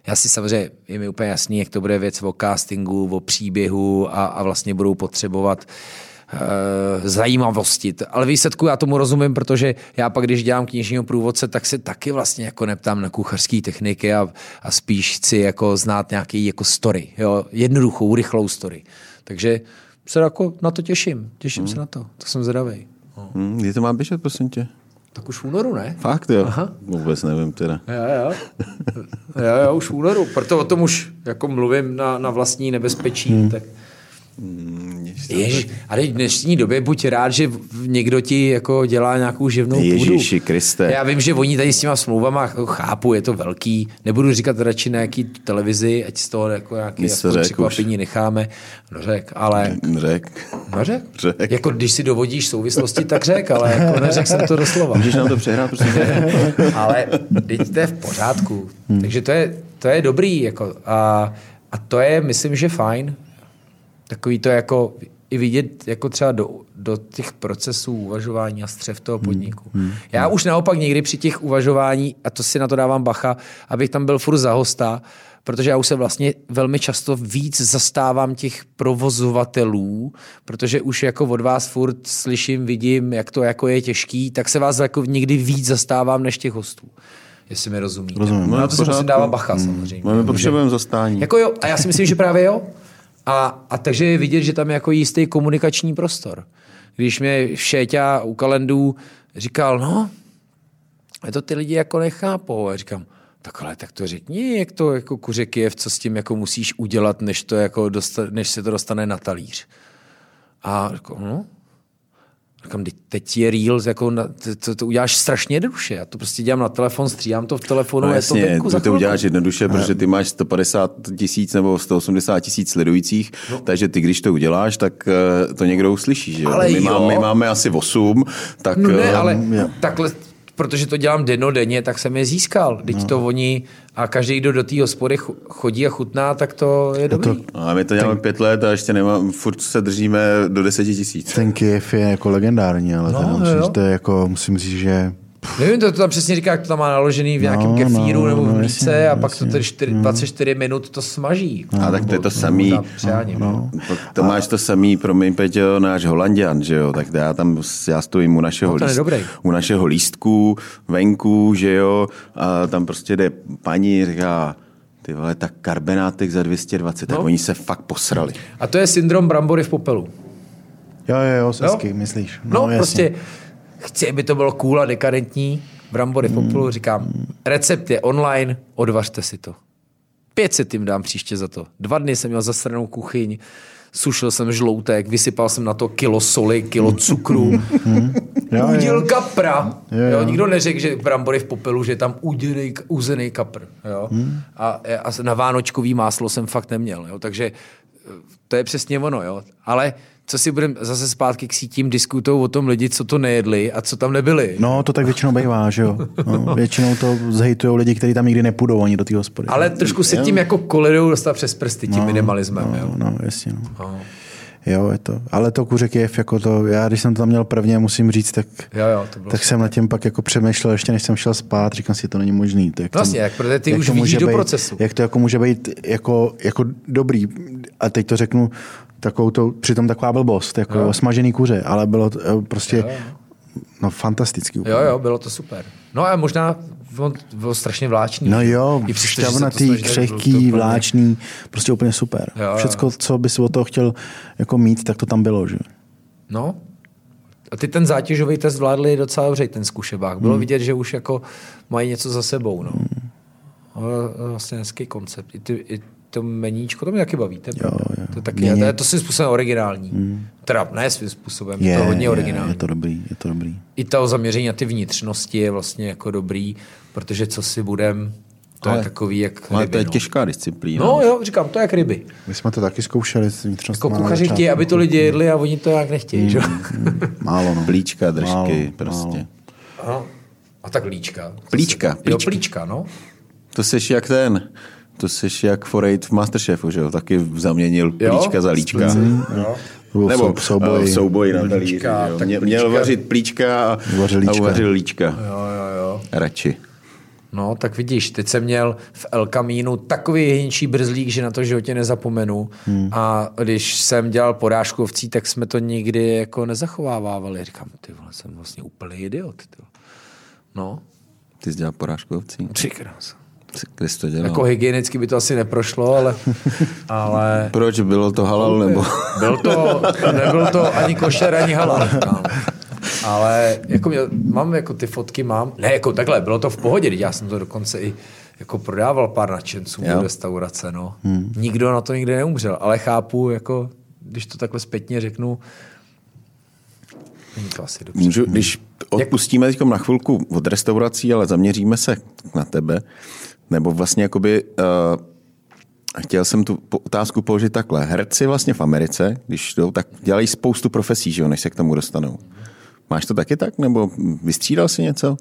Já si samozřejmě, je mi úplně jasný, jak to bude věc o castingu, o příběhu a, a vlastně budou potřebovat eh, zajímavosti. Ale výsledku já tomu rozumím, protože já pak, když dělám knižního průvodce, tak se taky vlastně jako neptám na kuchařské techniky a, a spíš chci jako znát nějaký jako story, jo? jednoduchou, rychlou story. Takže se jako na to těším. Těším se na to. To jsem zvědavý. Hm, kdy to má běžet, prosím tě? Tak už v únoru, ne? Fakt, jo? Aha. Vůbec nevím teda. Jo, jo. Jo, jo, už v únoru. Proto o tom už jako mluvím na, na vlastní nebezpečí. Hmm. Tak... Ježiš, ale v dnešní době buď rád, že někdo ti jako dělá nějakou živnou půdu. Ježíši Kriste. Já vím, že oni tady s těma smlouvama jako chápu, je to velký. Nebudu říkat radši na jaký televizi, ať z toho jako řek překvapení necháme. No řek, ale... Řek. No řek. Řek. Jako když si dovodíš souvislosti, tak řek, ale jako neřek jsem to doslova. Můžeš nám to přehrát, prosím? Ale teď to je v pořádku. Hmm. Takže to je, to je dobrý. Jako, a, a to je, myslím, že fajn. Takový to jako i vidět jako třeba do, do těch procesů uvažování a střev toho podniku. Hmm. Já už naopak někdy při těch uvažování, a to si na to dávám bacha, abych tam byl furt za hosta, protože já už se vlastně velmi často víc zastávám těch provozovatelů, protože už jako od vás furt slyším, vidím, jak to jako je těžký, tak se vás jako někdy víc zastávám než těch hostů. Jestli mi rozumíte. Rozumím. No, na to v si musím pořádku. dávat bacha samozřejmě. No, my potřebujeme zastání. Jako jo, a já si myslím, že právě jo. A, a takže je vidět, že tam je jako jistý komunikační prostor. Když mě Šéťa u kalendů říkal, no, to ty lidi jako nechápou. A říkám, tak ale tak to řekni, jak to jako kuře Kyjev, co s tím jako musíš udělat, než, to jako dosta, než se to dostane na talíř. A říkám, no, Říkám, "Teď- teď je Reels, jako na, to, to, to, uděláš strašně jednoduše. Já to prostě dělám na telefon, stříhám to v telefonu, No je to jasně, venku ty to uděláš jednoduše, protože ty máš 150 tisíc nebo 180 tisíc sledujících, no. takže ty, když to uděláš, tak eh, to někdo uslyší. Že? jo? Ale my, jo. máme, my máme asi 8, tak... No ne, eh, ale takhle, protože to dělám denně, tak jsem je získal. Teď no. to oni a každý, kdo do té hospody chodí a chutná, tak to je dobrý. To... A my to děláme pět let a ještě nemám, furt se držíme do 10 tisíc. Ten Kiev je jako legendární, ale No, no, jo, musím, to je jako, musím říct, že Nevím, to, to tam přesně říká, jak to tam má naložený v nějakém No, kefíru no, nebo v no, mlíce jasně, a pak jasně. to tedy 4, 24 minut to smaží. A tak to je to samý. Tam přeháním, no. To máš to samý, promiň Peťo, náš Holandian, že jo, tak já tam, já stojím u našeho, No, dobrý. u našeho lístku, venku, že jo, a tam prostě jde paní, říká, ty vole, tak karbenátek za 220, no. tak oni se fakt posrali. A to je syndrom brambory v popelu. jo, jo, jo, sesky, myslíš. No, no jasně. prostě chci, aby to bylo cool a dekadentní. Brambory v popelu, říkám, recept je online, odvařte si to. 500 jim dám příště za to. Dva dny jsem měl zasranou kuchyň, sušil jsem žloutek, vysypal jsem na to kilo soli, kilo cukru, Jo, udil jo. kapra. Jo, Jo, jo. Nikdo neřekl, že brambory v popelu, že je tam uděnej, uzený kapr. Jo? Hmm. A, a na vánočkový máslo jsem fakt neměl. Jo? Takže eh, to je přesně ono. Jo? Ale co si budeme zase zpátky k sítím, diskutují o tom lidi, co to nejedli a co tam nebyli. No, to tak většinou bývá, že jo. No, většinou to zhejtujou lidi, kteří tam nikdy nepůjdou ani do té hospody. Ale trošku se tím jako kolidují dostat přes prsty, tím minimalismem. Jo? No, no, jasně. No. No. Jo, je to. Ale to kuřek je jako to, já když jsem to tam měl prvně, musím říct, tak, Jo, jo, to bylo tak jsem nad tím pak jako přemýšlel, ještě než jsem šel spát, říkám si, to není možný. To, jak Vlastně, jak, protože ty jak už to vidíš do být, procesu. Jak to jako může být jako, jako dobrý. A teď to řeknu takovou to, přitom taková blbost, jako jo. smažený kuře, ale bylo to eh, prostě Jo, no fantastický. Jo, jo, bylo to super. No a možná on byl strašně vláčný. No jo, šťavnatý, křehký, úplně- vláčný, prostě úplně super. Jo, jo. Všecko, co bys od toho chtěl jako mít, tak to tam bylo, že? No. A ty ten zátěžový test zvládli docela dobře, ten zkušebák. Bylo Hmm. vidět, že už jako mají něco za sebou. No. Ale vlastně hezký koncept. I, ty, I to meníčko, to mě taky baví. To, je Jo, jo. to, je taky, Mě- to je to svým způsobem originální. Teda ne svým způsobem, je, Je, to hodně je, originální. je to dobrý, je to dobrý. I to zaměření na ty vnitřnosti je vlastně jako dobrý, protože co si budem, to Ale- je takový jak Ale ryby, to je no. těžká disciplína. No jo, říkám, to je jak ryby. My jsme to taky zkoušeli s vnitřnostmi. Jako kuchaři chtějí, aby to lidi jedli a oni to jak nechtějí, že? Málo, no. Plíčka, držky, Málo, prostě. Ano. A tak líčka. Plíčka, Jo, plíčka. plíčka, no. To seš jak ten, to seš jak Forejt v Masterchefu, že jo? Taky zaměnil Jo? plíčka za líčka. Jo. Byl Nebo sou- souboj. eh, souboj na talíři. Jo. tak plíčka. Měl vařit plíčka a Uvařil líčka. a uvařil líčka. Jo, jo, jo. Radši. No, tak vidíš, teď jsem měl v El Camínu takový hyněčí brzlík, že na to v životě nezapomenu. Hmm. A když jsem dělal porážku ovcí, tak jsme to nikdy jako nezachovávávali. Říkám, ty vole, jsem vlastně úplný idiot. Ty. vole. No, Ty jsi dělal porážku ovcí. tři jsi to dělal? Jako hygienicky by to asi neprošlo, ale, ale Proč? Bylo to halal nebo? Byl to, nebyl to ani košer, ani halal. Ale jako mě, mám jako ty fotky, mám. Ne, jako takhle, bylo to v pohodě, já jsem to dokonce i jako prodával pár nadšenců do restaurace, no. Hmm. Nikdo na to nikdy neumřel, ale chápu, jako, když to takhle zpětně řeknu, není to asi dobře. Můžu, když odpustíme teď na chvilku od restaurací, ale zaměříme se na tebe, nebo vlastně jakoby, uh, chtěl jsem tu otázku položit takhle. Herci vlastně v Americe, když jdou, tak dělají spoustu profesí, že jo, než se k tomu dostanou. Máš to taky tak, nebo vystřídal si něco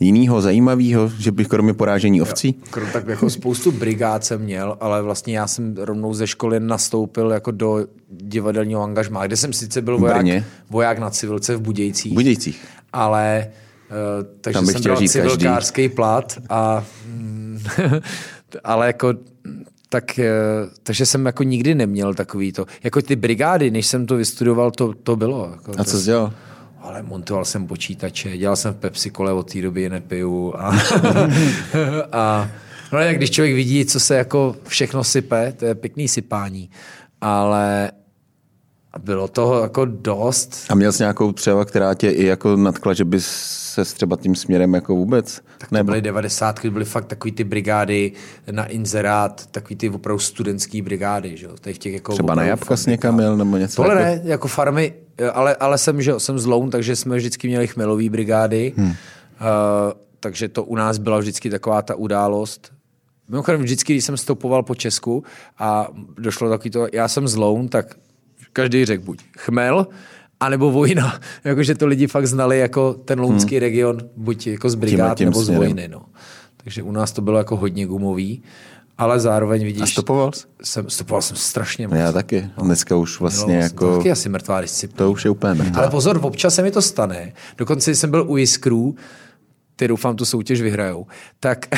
jinýho, zajímavého, že bych kromě porážení ovcí? Krom tak jako spoustu brigád jsem měl, ale vlastně já jsem rovnou ze školy nastoupil jako do divadelního angažmá, kde jsem sice byl voják, Brně? voják na civilce v Budějcích. Budějcích. ale uh, takže Tam bych jsem bral každý. civilkářský plat a mm, ale jako tak, eh, takže jsem jako nikdy neměl takový to. Jako ty brigády, než jsem to vystudoval, to, to bylo. Jako A co jsi dělal? ale montoval jsem počítače, dělal jsem v Pepsi kole, od té doby nepiju. A, a no jak když člověk vidí, co se jako všechno sype, to je pěkný sypání. Ale bylo toho jako dost. A měl jsi nějakou třeba, která tě i jako natkla, že bys se třeba tím směrem jako vůbec? Tak to byly 90. byly fakt takový ty brigády na inzerát, takový ty opravdu studentský brigády, že jo, v těch jako Třeba na jabka fabrikách. někam jel nebo něco? Tohle jako... ne, jako farmy, ale, ale jsem, že jsem z Loun, takže jsme vždycky měli chmelový brigády, hmm. uh, takže to u nás byla vždycky taková ta událost. Mimochodem vždycky, když jsem stopoval po Česku a došlo takový to, já jsem z Loun, tak každý řekl buď chmel, anebo vojna. Jakože to lidi fakt znali jako ten lounský hmm. region, buď jako z brigád tím nebo z směrem. vojny. No. Takže u nás to bylo jako hodně gumový, ale zároveň vidíš... A stopoval jsi? Jsem, stopoval jsem strašně moc. Já taky. Dneska už vlastně Miloval jsem to. jako... Taky asi mrtvá disciplína. To už je úplně mrtvá. Ale pozor, občas se mi to stane. Dokonce jsem byl u Jiskru, ty doufám tu soutěž vyhrajou, tak...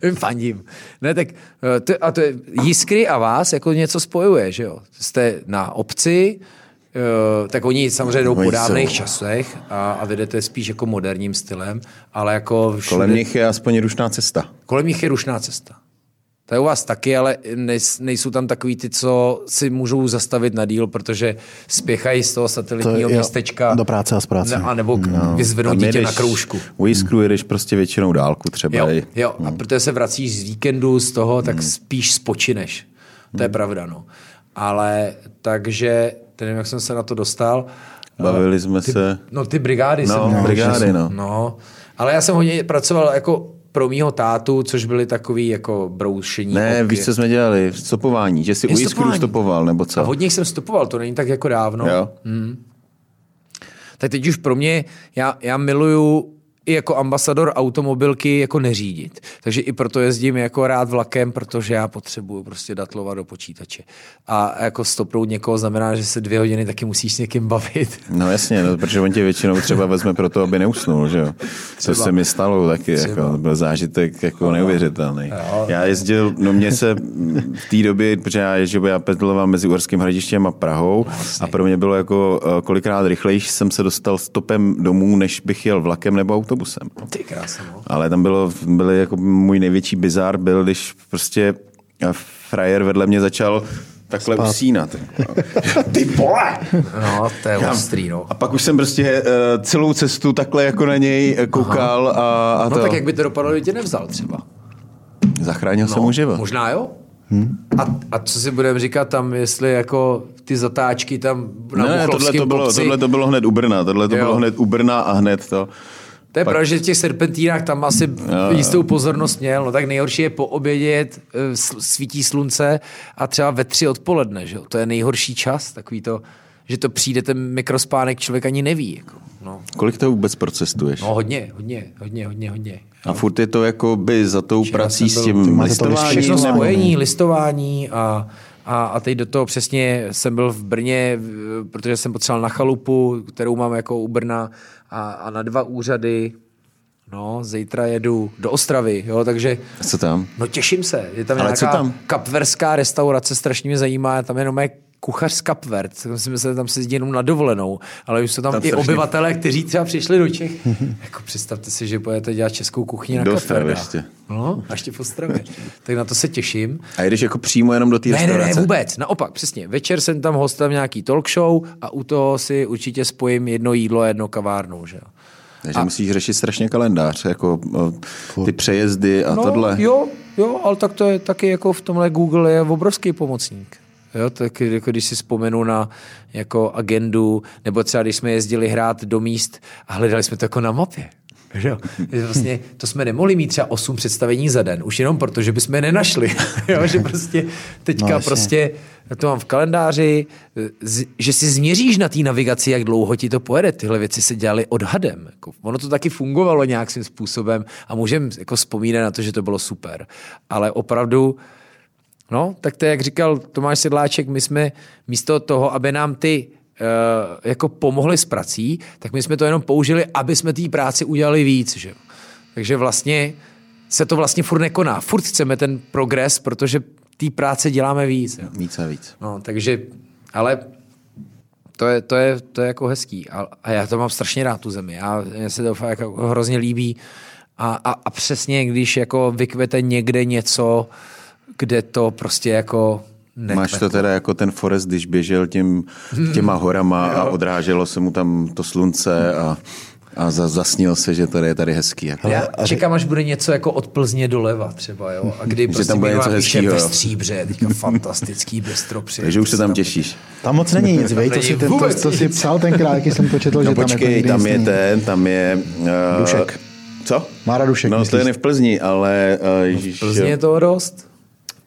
Fandím. Ne, tak eh, to, a to je, Jiskry a vás jako něco spojuje, že jo? Jste na obci, eh, tak oni samozřejmě jdou po dávných časech a, a vedete spíš jako moderním stylem, ale jako všude, Kolem nich je aspoň rušná cesta. kolem nich je rušná cesta. To je u vás taky, ale nejs- nejsou tam takový ty, co si můžou zastavit na díl, protože spěchají z toho satelitního jo, městečka. do práce a z práce. Ne, a nebo no. vyzvednou dítě na kroužku. U Jiskru jedeš prostě většinou dálku třeba. Jo, i- jo. A protože se vracíš z víkendu z toho, tak spíš spočineš. To je pravda, no. Ale takže, nevím, jak jsem se na to dostal. Bavili jsme ty, se... No ty brigády No, jsem... brigády, no. no. Ale já jsem hodně pracoval jako pro mýho tátu, což byly takový jako broušení. Ne, oky. víš, co jsme dělali? Stopování. Že jsi Je u Jiskru stopoval, nebo co? A hodně jich jsem stopoval, to není tak jako dávno. Jo. Tak teď už pro mě, já, já miluju i jako ambasador automobilky jako neřídit. Takže i proto jezdím jako rád vlakem, protože já potřebuju prostě datlovat do počítače. A jako stopnout někoho znamená, že se dvě hodiny taky musíš s někým bavit. No jasně, no, protože on tě většinou třeba vezme pro to, aby neusnul, že jo. Co se mi stalo taky, jako, byl zážitek jako neuvěřitelný. Já jezdil, no mě se v té době, protože já jezdil, já pedloval mezi Uherským hradištěm a Prahou a pro mě bylo jako eh, kolikrát rychlejší jsem se dostal stopem domů, než bych jel vlakem nebo autobusem. Ty krása, no. Ale tam bylo, byly jako můj největší bizár byl, když prostě eh, frajer vedle mě začal takhle Spát. usínat. Ty vole! No, to je ostrý, no. A pak už jsem prostě uh, celou cestu takhle jako na něj eh, koukal a, a No to. tak jak by to dopadlo, kdyby tě nevzal třeba? Zachránil No, jsem mu život. Možná jo. Hmm. A, a co si budeme říkat tam, jestli jako ty zatáčky tam na Ne, ne, tohle to, bylo, tohle to bylo hned u Brna, tohle to Jo. bylo hned u Brna a hned to. To je pravda, že v těch serpentínách tam asi jo. jistou pozornost měl. No tak nejhorší je po obědě, jet, eh, svítí slunce a třeba ve tři odpoledne. Že? To je nejhorší čas, takový to, že to přijde ten mikrospánek, člověk ani neví. Jako. No. Kolik to vůbec procestuješ? no hodně, hodně, hodně, hodně, hodně. A furt je to jako by za tou Včera prací s tím listováním? Všechno spojení, listování a, a, a teď do toho přesně jsem byl v Brně, protože jsem potřeboval na chalupu, kterou mám jako u Brna a, a na dva úřady. No, zítra jedu do Ostravy, jo, takže Co tam? No těším se. Je tam Ale nějaká co tam? kapverská restaurace, strašně mě zajímá. Tam jenom je kuchař z Kapvert. Myslím, že tam se jezdí jenom na dovolenou. Ale už jsou tam, Tam i obyvatelé, kteří třeba přišli do Čech. jako představte si, že budete dělat českou kuchyni na Kapverda. ještě. No, a ještě v Ostravě. tak na to se těším. A jdeš jako přímo jenom do té Ne, ne, ne, vůbec. Naopak, přesně. Večer jsem tam hostem nějaký talk show a u toho si určitě spojím jedno jídlo a jedno kavárnu. Že? jo. Takže musíš řešit strašně kalendář, jako o, ty přejezdy a no, tohle. Jo, jo, ale tak to je taky jako v tomhle Google je obrovský pomocník. Jo, tak jako když si vzpomenu na jako agendu, nebo třeba když jsme jezdili hrát do míst a hledali jsme to jako na mapě. Že jo? Vlastně to jsme nemohli mít třeba 8 představení za den, už jenom proto, že bychom je nenašli. jo? Že prostě teďka No, prostě to mám v kalendáři, že si změříš na té navigaci, jak dlouho ti to pojede. Tyhle věci se dělaly odhadem. Jako, ono to taky fungovalo nějakým způsobem a můžeme jako vzpomínat na to, že to bylo super. Ale opravdu No, tak to je, jak říkal Tomáš Sedláček, my jsme místo toho, aby nám ty uh, jako pomohli s prací, tak my jsme to jenom použili, aby jsme té práci udělali víc. Že? Takže vlastně se to vlastně furt nekoná. Furt chceme ten progres, protože té práce děláme víc. Jo. Víc a víc. No, takže, ale to je, to je, to je jako hezký. A, a já to mám strašně rád, tu zemi. Já, mně se to fakt jako hrozně líbí. A, a, a přesně, když jako vykvete někde něco, kde to prostě jako nekvete. Máš to teda jako ten Forest, když běžel tím, těma horama a odráželo se mu tam to slunce a, a za- zasnil se, že tady je tady hezký. Jako. Já čekám, až bude něco jako od Plzně doleva třeba, jo. A kdy prostě tam bude něco hezkýho, ve stříbře, teďka fantastický bistro při. Takže už se tam těšíš. Tam moc není nic, vej, to, si, ten, to, to si psal tenkrát, když jsem to četl, No že tam počkej, jako tam je nic není. ten, tam je... Uh, Dušek. Co? Mára Dušek, No to je v Plzni, ale... Uh, ježíš, Plzně je toho dost.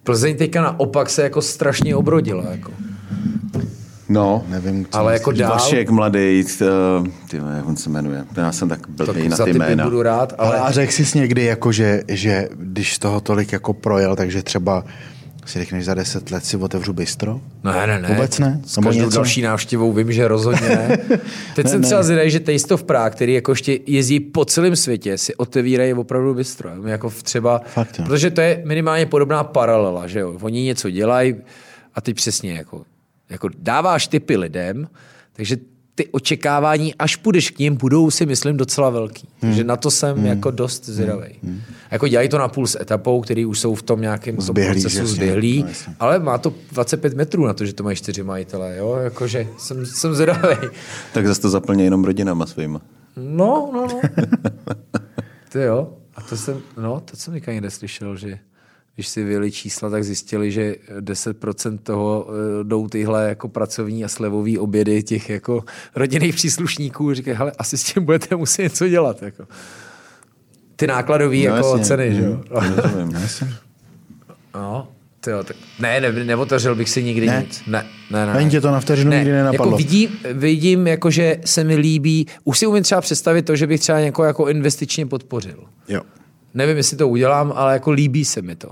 Plzeň teďka naopak se jako strašně obrodila. Jako. No, Nevím, co Ale jako dál, Vašek mladý, uh, ty, jak on se jmenuje. Já jsem tak tak blbý na za ty jména. budu rád, Ale ale a řekl jsi někdy, jako, že, že když z toho tolik jako projel, takže třeba si řekneš za deset let si otevřu bistro? Ne, ne, ne. Vůbec ne? S Nebo každou něco? další návštěvou vím, že rozhodně ne. Teď jsem ne. třeba zvědavý, že Taste of Prague, který jako ještě jezdí po celém světě, si otevírají opravdu bistro. Jako třeba, Fakt, jo. protože to je minimálně podobná paralela, že jo. Oni něco dělají a ty přesně jako, jako dáváš tipy lidem, takže ty očekávání, až půjdeš k ním, budou si myslím docela velký. Hmm. Takže na to jsem hmm. jako dost zvědavý. Hmm. Jako dělají to na půl s etapou, který už jsou v tom nějakém Zběhlý, procesu jasně. zběhlý, No, jasně. ale má to 25 metrů na to, že to mají čtyři majitele. Jo? Jakože jsem, jsem zvědavý. Tak zase to zaplně jenom rodinama svýma. No, no, no. Ty jo. A to jsem, no, to jsem nikdy někde slyšel, že když si vyjeli čísla, tak zjistili, že 10% toho eh, jdou tyhle jako pracovní a slevový obědy těch jako rodinných příslušníků. Říkají, hele, asi s tím budete muset něco dělat. Jako. Ty nákladové No, jako jasně. ceny, že jo? Mm, rozumím. No, tyjo, tak ne, ne, neotevřel bych si nikdy Ne? nic. Ne, ne, ne. Ani tě to na vteřinu nikdy nenapadlo. Jako vidím, vidím jako, že se mi líbí, už si umím třeba představit to, že bych třeba někoho jako investičně podpořil. Jo. Nevím, jestli to udělám, ale jako líbí se mi to.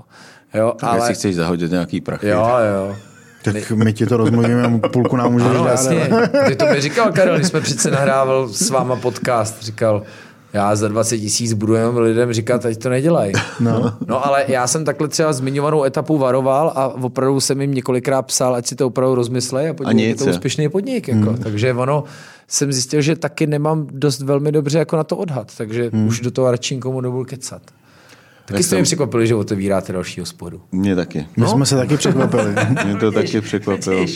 Jo, Ale... ale... si chceš zahodit nějaký prachy. Jo, jo. Tak my ti to rozmluvíme, a půlku nám můžeš Ano, dát. jasně. ale- Ty to mi říkal, Karel, když jsme přece nahrával s váma podcast, říkal, já za 20 tisíc budu jenom lidem říkat, ať to nedělají. No. no. ale já jsem takhle třeba zmiňovanou etapu varoval a opravdu jsem jim několikrát psal, ať si to opravdu rozmyslej a podívej, je to úspěšný podnik. Jako. Takže ono, jsem zjistil, že taky nemám dost velmi dobře jako na to odhad, takže už do toho radši nikomu nebudu kecat. Taky Tak jste mě jsem- překvapili, že otevíráte další hospodu. Mě taky. My jsme se taky překvapili. Mě to taky překvapilo.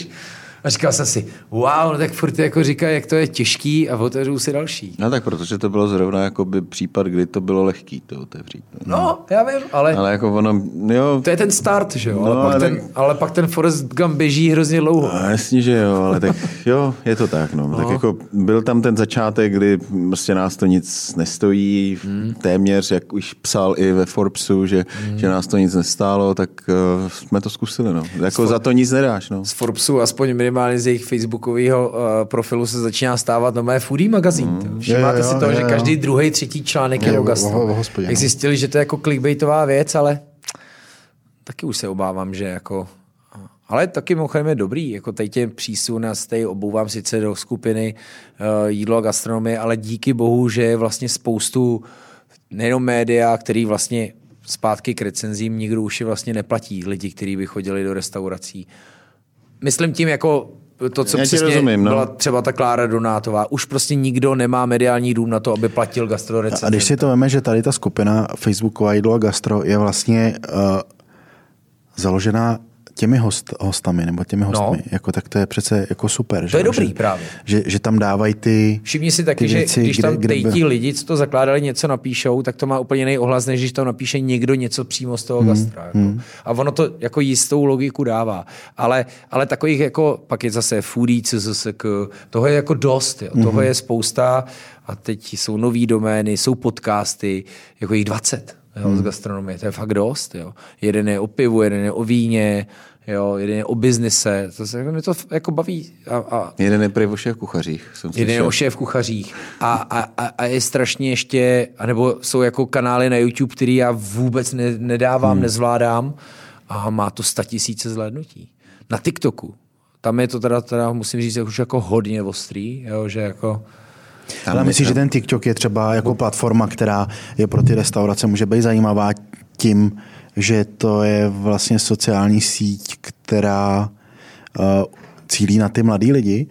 A říkal jsem si, wow, no tak furt jako říká, jak to je těžký a otevřu si další. No tak protože to bylo zrovna jakoby případ, kdy to bylo lehký to otevřít. No, já vím, ale, Ale jako ono, jo, to je ten start, že jo? No, ale, pak ale ten, tak- ale pak ten Forest Gump běží hrozně dlouho. A jasně, že jo, ale tak jo, je to tak. No. Tak jako byl tam ten začátek, kdy prostě nás to nic nestojí, Hmm. téměř, jak už psal i ve Forbesu, že, že nás to nic nestálo, tak uh, jsme to zkusili. No. Jako za to nic nedáš. No. Z Forbesu, aspoň minimálně z jejich facebookového uh, profilu se začíná stávat nové foodie magazín. Mm. Všímáte Jo, si to, že jo. každý druhý, třetí článek je Je o gastro. o- o hospodě, Jak no. zjistili, že to je jako clickbaitová věc, ale taky už se obávám, že jako ale taky mimochodem je dobrý, jako teď tě přísun a stej obouvám sice do skupiny uh, jídlo a gastronomie, ale díky bohu, že je vlastně spoustu nejenom média, který vlastně zpátky k recenzím nikdo už je vlastně neplatí lidi, kteří by chodili do restaurací. Myslím tím jako to, co Já přesně rozumím, no. byla třeba ta Klára Donátová. Už prostě nikdo nemá mediální dům na to, aby platil gastrorecenzent. A když si to veme, že tady ta skupina Facebooková jídlo a gastro je vlastně uh, založená těmi host, hostami, nebo těmi hostmi, jako, tak to je přece jako super. To je že? dobrý že, právě. Že, že tam dávají ty... Všimni si taky, ty že věci, když kde- tam kde ty lidi, co to zakládali, něco napíšou, tak to má úplně jiný ohlas, než když tam napíše někdo něco přímo z toho Hmm, gastra. Jako. A ono to jako jistou logiku dává. Ale, ale takových jako, pak je zase foodie, CZSK, toho je jako dost, jo. toho Hmm. je spousta a teď jsou nový domény, jsou podcasty, jako jich 20 jo, Hmm. z gastronomie, to je fakt dost. Jo. Jeden je o pivu, jeden je o víně, jo, jeden je o biznise, to se mě to jako baví. A, a Jeden je prý o šéf kuchařích. Jsem Jeden je o šéf kuchařích a, a, a, a je strašně ještě, anebo jsou jako kanály na YouTube, který já vůbec ne, nedávám, hmm. nezvládám a má to 100 tisíce zhlédnutí. Na TikToku. Tam je to teda, teda musím říct, už jako hodně ostrý, jo, že jako... Ale myslím, že ten TikTok je třeba jako platforma, která je pro ty restaurace může být zajímavá tím, že to je vlastně sociální síť, která uh, cílí na ty mladý lidi.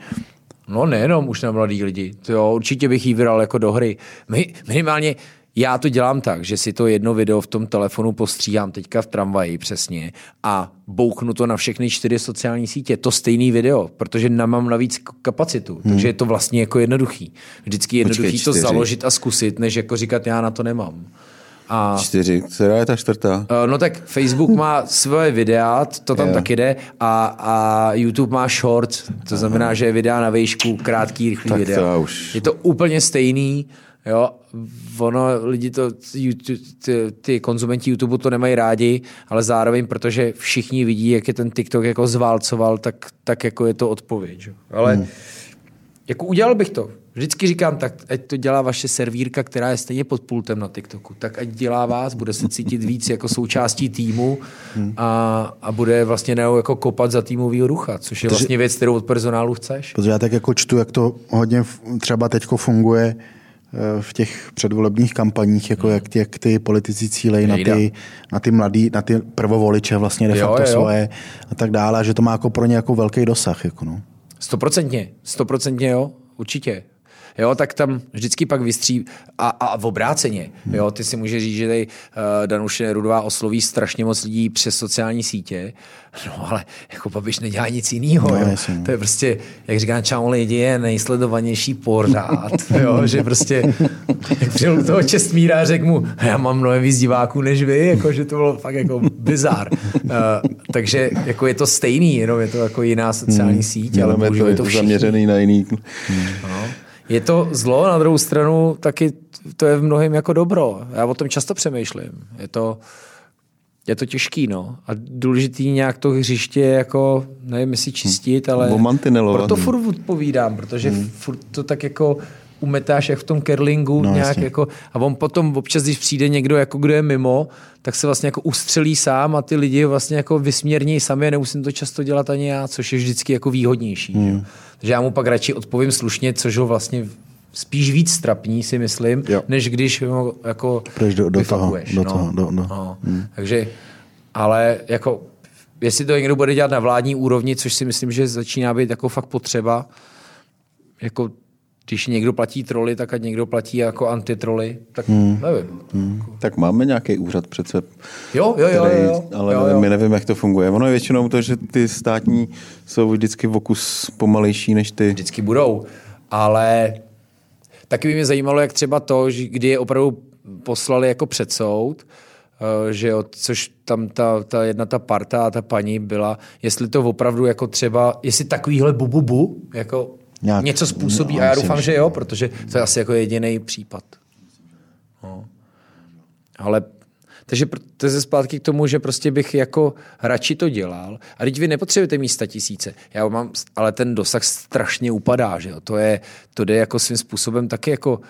No nejenom už na mladý lidi. To jo, určitě bych jí vydal jako do hry. My, minimálně já to dělám tak, že si to jedno video v tom telefonu postříhám teďka v tramvaji přesně a bouknu to na všechny čtyři sociální sítě. To stejný video, protože mám navíc kapacitu. Hmm. Takže je to vlastně jako jednoduchý. Vždycky je jednoduchý Počkej, to čtyři. založit a zkusit, než jako říkat, já na to nemám. A Čtyři. Která je ta čtvrtá? Eh, No tak Facebook má svoje videa, to tam Jo. taky jde, a, a YouTube má shorts, to znamená, že je videa na výšku, krátký, rychlý Tak videa. už- Je to úplně stejný, jo, ono, lidi to, YouTube, ty, ty konzumenti YouTube to nemají rádi, ale zároveň, protože všichni vidí, jak je ten TikTok jako zválcoval, tak, tak jako je to odpověď. Že? Ale hmm. jako udělal bych to. Vždycky říkám, tak ať to dělá vaše servírka, která je stejně pod pultem na TikToku, tak ať dělá vás, bude se cítit víc jako součástí týmu a, a bude vlastně nebo jako kopat za týmovýho rucha, což je vlastně věc, kterou od personálu chceš. Protože já tak jako čtu, jak to hodně třeba teďko funguje v těch předvolebních kampaních, jako jak, ty, jak ty politici cílejí na ty, na ty mladý, na ty prvovoliče vlastně de facto jo, jo. svoje a tak dále, a že to má jako pro ně jako velký dosah. Jako no. Stoprocentně, stoprocentně jo. určitě. Jo, tak tam vždycky pak vystří a, a v obráceně. Jo, ty si můžeš říct, že tady uh, Danuše Rudová osloví strašně moc lidí přes sociální sítě, no ale jako Babiš nedělá nic jiného. No, jo. no. To je prostě, jak říká čau lidi, je nejsledovanější pořád. jo, že prostě, přijel toho Čestmíra a řekl mu, já mám mnohem víc diváků než vy, jako, že to bylo fakt jako bizár. Uh, takže jako je to stejný, jenom je to jako jiná sociální síť, ale Máme používají to všichni. zaměřený na jiný. No. Je to zlo, na druhou stranu taky to je v mnohem jako dobro. Já o tom často přemýšlím. Je to, je to těžký, no. A důležitý nějak to hřiště jako, nevím, jestli čistit, ale proto furt odpovídám, protože hmm. furt to tak jako umetáš jak v tom curlingu No, nějak jasně. jako, a on potom občas, když přijde někdo, jako kdo je mimo, tak se vlastně jako ustřelí sám a ty lidi vlastně jako vysměrnějí sami a nemusím to často dělat ani já, což je vždycky jako výhodnější. Hmm. Takže já mu pak radši odpovím slušně, což ho vlastně spíš víc strapní, si myslím, Jo. než když ho jako Půjdeš do- do toho, do no. toho, do- do- No. Takže, ale jako, jestli to někdo bude dělat na vládní úrovni, což si myslím, že začíná být jako fakt potřeba, jako když někdo platí troly, tak ať někdo platí jako antitroly, tak hmm. nevím. Hmm. Tak máme nějaký úřad přece, Jo, jo, jo, který, jo, jo. ale jo, jo. my nevím, jak to funguje. Ono je většinou to, že ty státní jsou vždycky v okus pomalejší než ty. Vždycky budou, ale taky by mě zajímalo, jak třeba to, že kdy je opravdu poslali jako před soud, eh, že jo, což tam ta, ta jedna ta parta a ta paní byla, jestli to opravdu jako třeba, jestli takovýhle bububu jako Nějak- něco způsobí no, a já doufám, že- jo, protože to je asi jako jediný případ. No. Ale takže, to je zpátky k tomu, že prostě bych jako radši to dělal. A teď vy nepotřebujete mít tisíce. Já mám, ale ten dosah strašně upadá, že jo. To, je, to jde jako svým způsobem taky jako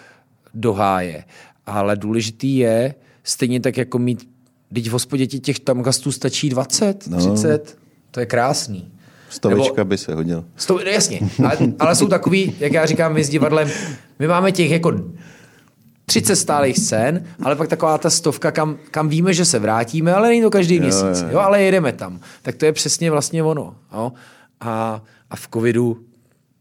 do háje. Ale důležitý je stejně tak jako mít, teď v hospodě těch tam gastů stačí 20, No. 30, to je krásný. Stovečka Nebo- by se hodila. Sto, no jasně, ale, ale jsou takový, jak já říkám, my s divadlem, my máme těch jako 30 stálých scén, ale pak taková ta stovka, kam, kam víme, že se vrátíme, ale není to každý měsíc, jo, ale jedeme tam. Tak to je přesně vlastně ono. Jo? A, a v covidu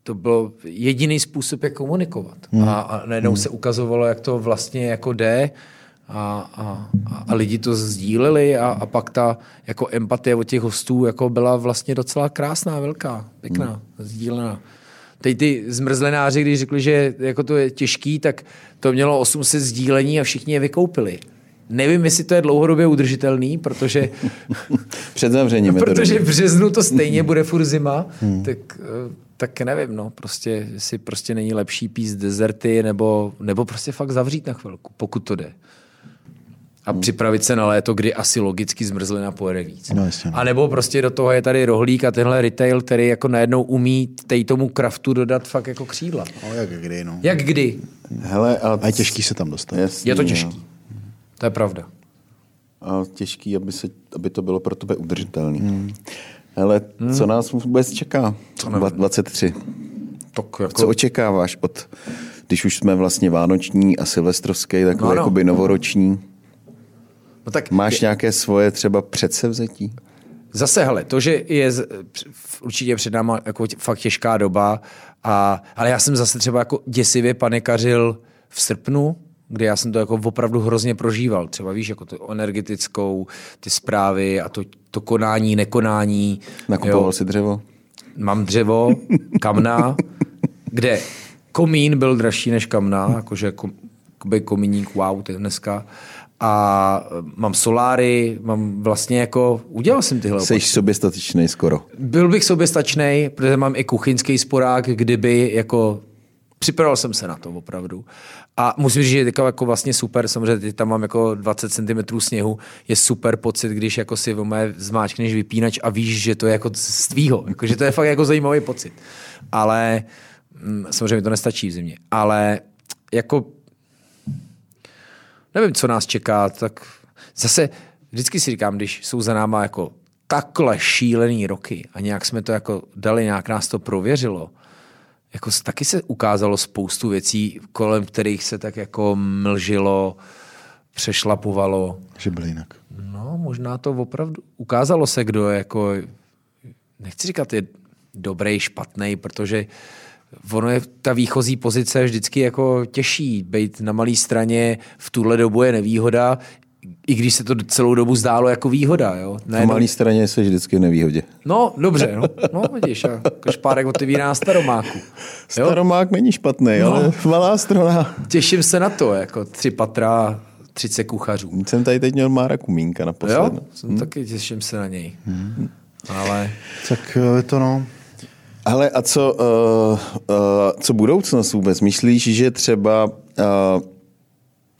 to byl jediný způsob, jak komunikovat. Hmm. A, a najednou se ukazovalo, jak to vlastně jako jde a, a- a lidi to sdíleli a, a pak ta jako empatie od těch hostů jako byla vlastně docela krásná, velká, pěkná, Hmm. sdílená. Teď ty zmrzlenáři, když řekli, že jako to je těžký, tak to mělo 800 sdílení a všichni je vykoupili. Nevím, jestli to je dlouhodobě udržitelný, protože, Před zavřením. protože v březnu to stejně bude furt zima, tak, eh, tak nevím, no, prostě, jestli prostě není lepší píst dezerty, nebo, nebo prostě fakt zavřít na chvilku, pokud to jde. A připravit se na léto, kdy asi logicky zmrzlina pojede víc. No, jasně, no. A nebo prostě do toho je tady rohlík a tenhle retail, který jako najednou umí tej tomu kraftu dodat fakt jako křídla. No, jak kdy, no. Jak kdy? Hele, a, A je těžký se tam dostat. Jasný, Je to jo. těžký. To je pravda. A těžký, aby, se, aby to bylo pro tebe udržitelný. Hmm. Hele, co nás vůbec čeká? Co nevím. 23. Tak jako... Co očekáváš od, když už jsme vlastně vánoční a silvestrovský, takový No ano. jakoby novoroční? No tak Máš nějaké svoje třeba předsevzetí? Zase, hele, to, že je určitě před náma jako fakt těžká doba, a, ale já jsem zase třeba jako děsivě panikařil v srpnu, kdy já jsem to jako opravdu hrozně prožíval. Třeba víš, jako to energetickou, ty zprávy a to, to konání, nekonání. Nakupoval si dřevo? Mám dřevo, kamna, kde komín byl dražší než kamna, jakože kom, komíník, wow, to je dneska. A mám soláry, mám vlastně jako, udělal jsem tyhle Jsi soběstačný skoro. byl bych soběstačný, protože mám i kuchyňský sporák, kdyby jako připravil jsem se na to opravdu. A musím říct, že je jako vlastně super, samozřejmě teď tam mám jako 20 cm sněhu, je super pocit, když jako si v mé zmáčkneš vypínač a víš, že to je jako z tvýho, jako, že to je fakt jako zajímavý pocit. Ale mm, samozřejmě to nestačí v zimě. Ale jako nevím, co nás čeká, tak zase vždycky si říkám, když jsou za náma jako takhle šílený roky a nějak jsme to jako dali, nějak nás to prověřilo, jako taky se ukázalo spoustu věcí, kolem kterých se tak jako mlžilo, přešlapovalo. Že byl jinak. No, možná to opravdu ukázalo se, kdo je jako, nechci říkat je dobrý, špatný, protože ono je ta výchozí pozice vždycky jako těžší. Být na malé straně v tuhle dobu je nevýhoda, i když se to celou dobu zdálo jako výhoda. Jo? Na malé straně se vždycky v nevýhodě. No, dobře, no, no vidíš, a Kašpárek otevírá staromáku. Jo? Staromák není špatný, no. ale malá strana. Těším se na to, jako tři patra, 30 kuchařů. Jsem tady teď měl Mára Kumínka na Jo, jsem hmm. taky těším se na něj. Hmm. Ale... Tak eh, to no. Ale a co, uh, uh, co budoucnost vůbec? Myslíš, že třeba, uh,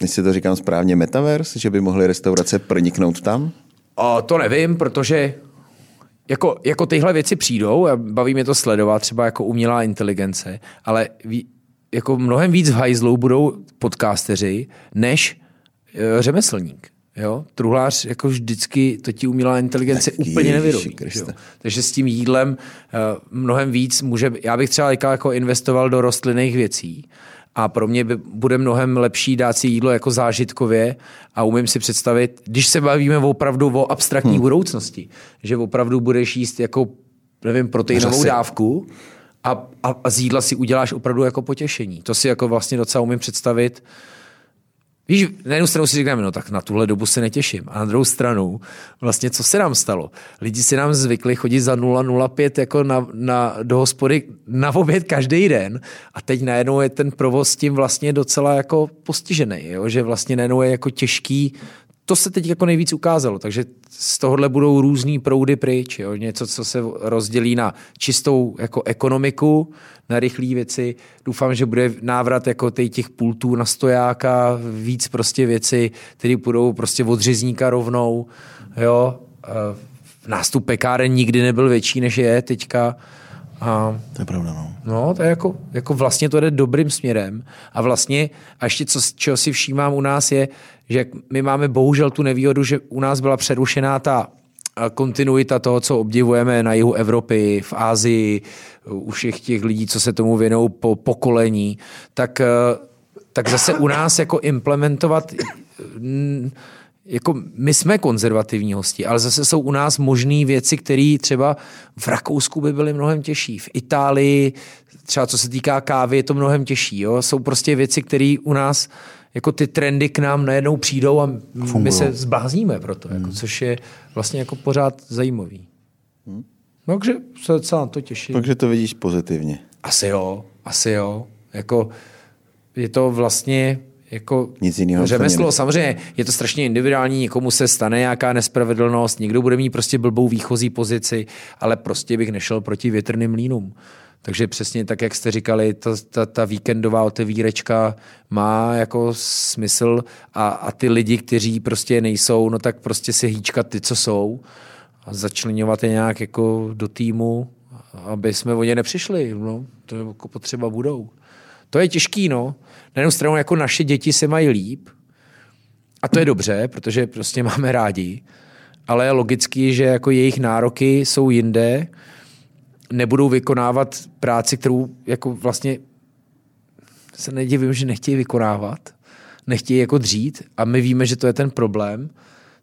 jestli to říkám správně, metaverse, že by mohly restaurace proniknout tam? O, to nevím, protože jako, jako tyhle věci přijdou a baví mě to sledovat, třeba jako umělá inteligence, ale ví, jako mnohem víc v hajzlou budou podcasteři, než řemeslník. Jo? Truhlář jako vždycky, to ti umělá inteligence tak úplně nevyrobí. Takže s tím jídlem uh, mnohem víc může, já bych třeba jako investoval do rostlinných věcí a pro mě by, bude mnohem lepší dát si jídlo jako zážitkově a umím si představit, když se bavíme opravdu o abstraktní hmm. budoucnosti, že opravdu budeš jíst jako, nevím, proteinovou Řasy. dávku a, a, a z jídla si uděláš opravdu jako potěšení. To si jako vlastně docela umím představit, Víš, na jednu stranu si říkáme, no tak na tuhle dobu se netěším. A na druhou stranu, vlastně co se nám stalo? Lidi si nám zvykli chodit za 0,05 jako na, na, do hospody na oběd každý den a teď najednou je ten provoz tím vlastně docela jako postižený, jo? že vlastně najednou je jako těžký to se teď jako nejvíc ukázalo, takže z tohohle budou různý proudy pryč, jo? něco, co se rozdělí na čistou jako ekonomiku, na rychlé věci. Doufám, že bude návrat jako těch pultů na stojáka, víc prostě věci, které budou prostě od řezníka rovnou. Jo? Nástup pekáren nikdy nebyl větší, než je teďka. A, to je pravda, no. No, to je jako, jako vlastně to jde dobrým směrem. A vlastně, a ještě co, čeho si všímám u nás je, že my máme bohužel tu nevýhodu, že u nás byla přerušená ta kontinuita toho, co obdivujeme na jihu Evropy, v Ázii, u všech těch lidí, co se tomu věnou po pokolení, tak, eh, tak zase u nás jako implementovat jako my jsme konzervativní hosti, ale zase jsou u nás možné věci, které třeba v Rakousku by byly mnohem těžší. V Itálii, třeba co se týká kávy, je to mnohem těžší. Jo? Jsou prostě věci, které u nás jako ty trendy k nám najednou přijdou a Fungují. my se zblázníme pro to, jako, hmm. což je vlastně jako pořád zajímavý. Hmm. No, takže se docela na to těším. Takže to vidíš pozitivně. Asi jo, asi jo. Jako, je to vlastně jako Nic jiného řemeslo, samozřejmě je to strašně individuální, někomu se stane nějaká nespravedlnost, někdo bude mít prostě blbou výchozí pozici, ale prostě bych nešel proti větrným mlínům. Takže přesně tak, jak jste říkali, ta, ta, ta víkendová otevírečka má jako smysl a, a ty lidi, kteří prostě nejsou, no tak prostě si hýčkat ty, co jsou a začlenovat je nějak jako do týmu, aby jsme o ně nepřišli. No, to jako potřeba budou. To je těžký, no. Na jednu stranu jako naše děti se mají líp a to je dobře, protože prostě máme rádi, ale je logický, že jako jejich nároky jsou jinde, nebudou vykonávat práci, kterou jako vlastně se nedivím, že nechtějí vykonávat, nechtějí jako dřít a my víme, že to je ten problém,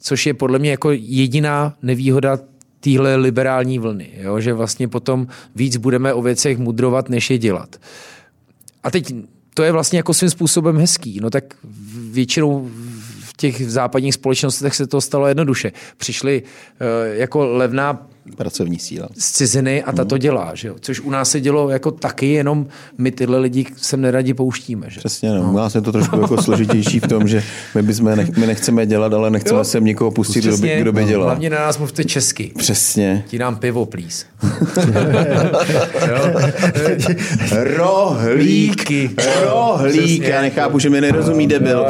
což je podle mě jako jediná nevýhoda téhle liberální vlny, jo? že vlastně potom víc budeme o věcech mudrovat, než je dělat. A teď to je vlastně jako svým způsobem hezký. No tak většinou v těch západních společnostech se to stalo jednoduše. Přišli uh, jako levná pracovní síla. Z ciziny a ta to mhm. dělá, že jo? Což u nás se dělo jako taky, jenom my tyhle lidi sem neradi pouštíme. Že? Přesně, no. no. U nás je to trošku jako složitější v tom, že my, bychom nech, my nechceme dělat, ale nechceme jo. sem nikoho pustit, kdo by, kdo by dělal. Hlavně na nás mluvte česky. Přesně. Ti nám pivo, please. Rohlíky. Rohlík. Já nechápu, že mi nerozumí debil.